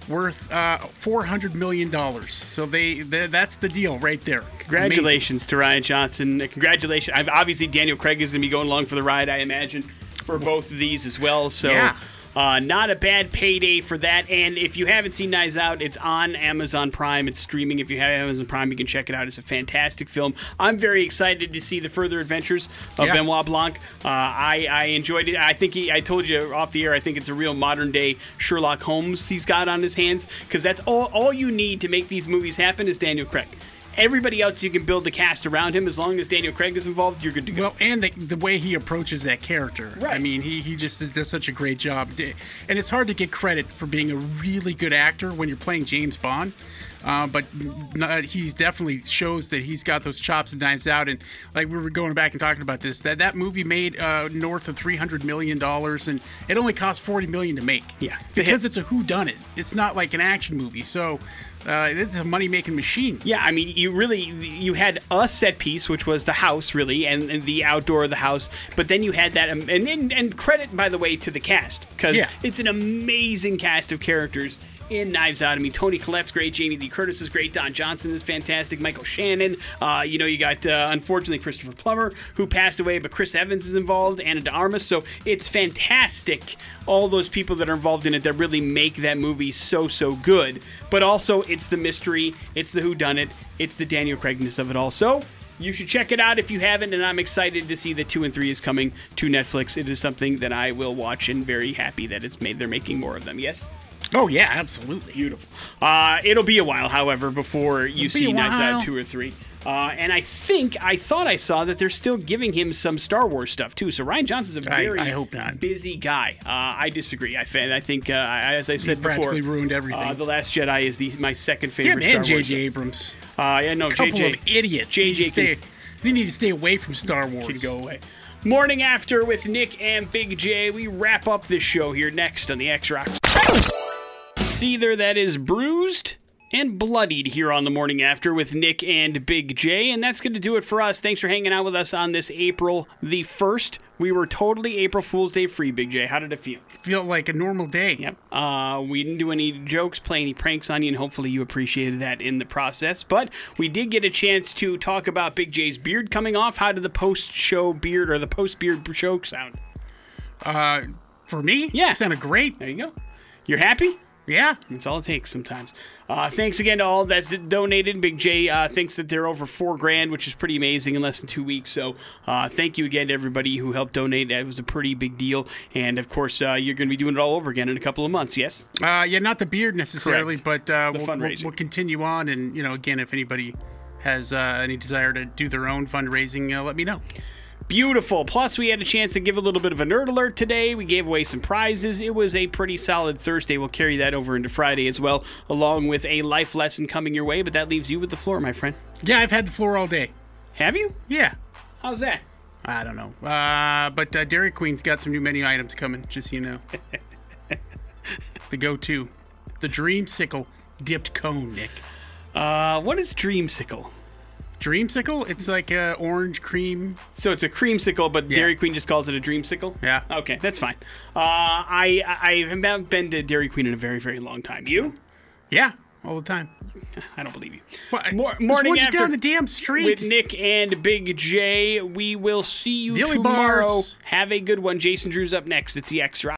worth uh, $400 million. So they, that's the deal right there. Congratulations to Rian Johnson. Congratulations. I've, obviously, Daniel Craig is going to be going along for the ride, I imagine, for both of these as well. So, Yeah. Uh, not a bad payday for that. And if you haven't seen Knives Out, it's on Amazon Prime. It's streaming. If you have Amazon Prime, you can check it out. It's a fantastic film. I'm very excited to see the further adventures of Yeah. Benoit Blanc. Uh, I, I enjoyed it. I think he, I told you off the air, I think it's a real modern day Sherlock Holmes he's got on his hands because that's all, all you need to make these movies happen is Daniel Craig. Everybody else, you can build a cast around him. As long as Daniel Craig is involved, you're good to go. Well, and the, the way he approaches that character. I mean, he, he just does such a great job. And it's hard to get credit for being a really good actor when you're playing James Bond. Uh, but he definitely shows that he's got those chops and knives out. And like we were going back and talking about this, that that movie made uh, north of three hundred million dollars, and it only cost forty million to make. Yeah, it's because it's a who done it. It's not like an action movie, so uh, it's a money making machine. Yeah, I mean, you really you had a set piece, which was the house, really, and, and the outdoor of the house. But then you had that, um, and and, and credit by the way to the cast because Yeah. it's an amazing cast of characters in Knives Out. I mean, Toni Collette's great, Jamie Lee Curtis is great, Don Johnson is fantastic, Michael Shannon. Uh, you know, you got uh, unfortunately Christopher Plummer who passed away, but Chris Evans is involved, Ana de Armas. So it's fantastic. All those people that are involved in it that really make that movie so so good. But also, it's the mystery, it's the whodunit, it's the Daniel Craigness of it all. So. You should check it out if you haven't, and I'm excited to see that two and three is coming to Netflix. It is something that I will watch, and very happy that it's made. They're making more of them. Yes. Oh yeah, absolutely. Beautiful. Uh, it'll be a while, however, before you It'll see Knives Out 2 or 3. Uh, and I think, I thought I saw that they're still giving him some Star Wars stuff, too. So Rian Johnson's a very I hope not. busy guy. Uh, I disagree. I, I think, uh, as I said before, practically ruined everything. Uh, the Last Jedi is the my second favorite and Star Wars. J.J. Abrams. Uh, yeah, no, couple JJ. of idiots. They need, to JJ stay, can, they need to stay away from Star Wars. can go away. Morning after with Nick and Big J. We wrap up this show here next on the X Rocks. Seether that is bruised and bloodied here on the morning after with Nick and Big J. And that's going to do it for us. Thanks for hanging out with us on this April the 1st. We were totally April Fool's Day free, Big J. How did it feel? Feel like a normal day. Yep. Uh, we didn't do any jokes, play any pranks on you, and hopefully you appreciated that in the process. But we did get a chance to talk about Big J's beard coming off. How did the post show beard or the post beard joke sound? Uh, for me, Yeah. it sounded great. There you go. You're happy? Yeah. That's all it takes sometimes. Uh, thanks again to all that's donated. Big J uh, thinks that they're over four grand, which is pretty amazing in less than two weeks. So uh, thank you again to everybody who helped donate. That was a pretty big deal. And of course, uh, you're going to be doing it all over again in a couple of months. Yes. Uh, yeah, not the beard necessarily, Correct. but uh, we'll, we'll, we'll continue on. And, you know, again, if anybody has uh, any desire to do their own fundraising, uh, let me know. Beautiful. Plus, we had a chance to give a little bit of a nerd alert today. We gave away some prizes. It was a pretty solid Thursday. We'll carry that over into Friday as well, along with a life lesson coming your way. But that leaves you with the floor, my friend. Yeah, I've had the floor all day. Have you? Yeah. How's that? I don't know. Uh, but uh, Dairy Queen's got some new menu items coming, just so you know. the go to. The Dreamsicle dipped cone, Nick. Uh, what is Dreamsicle? Dreamsicle? It's like uh, orange cream. So it's a creamsicle, but Yeah. Dairy Queen just calls it a dreamsicle. Yeah. Okay, that's fine. Uh, I I have not been to Dairy Queen in a very very long time. You? Yeah, all the time. I don't believe you. What? Mor- Just morning went after down the damn street. with Nick and Big J. We will see you Dilly tomorrow. bars. Have a good one. Jason Drew's up next. It's the X Rock.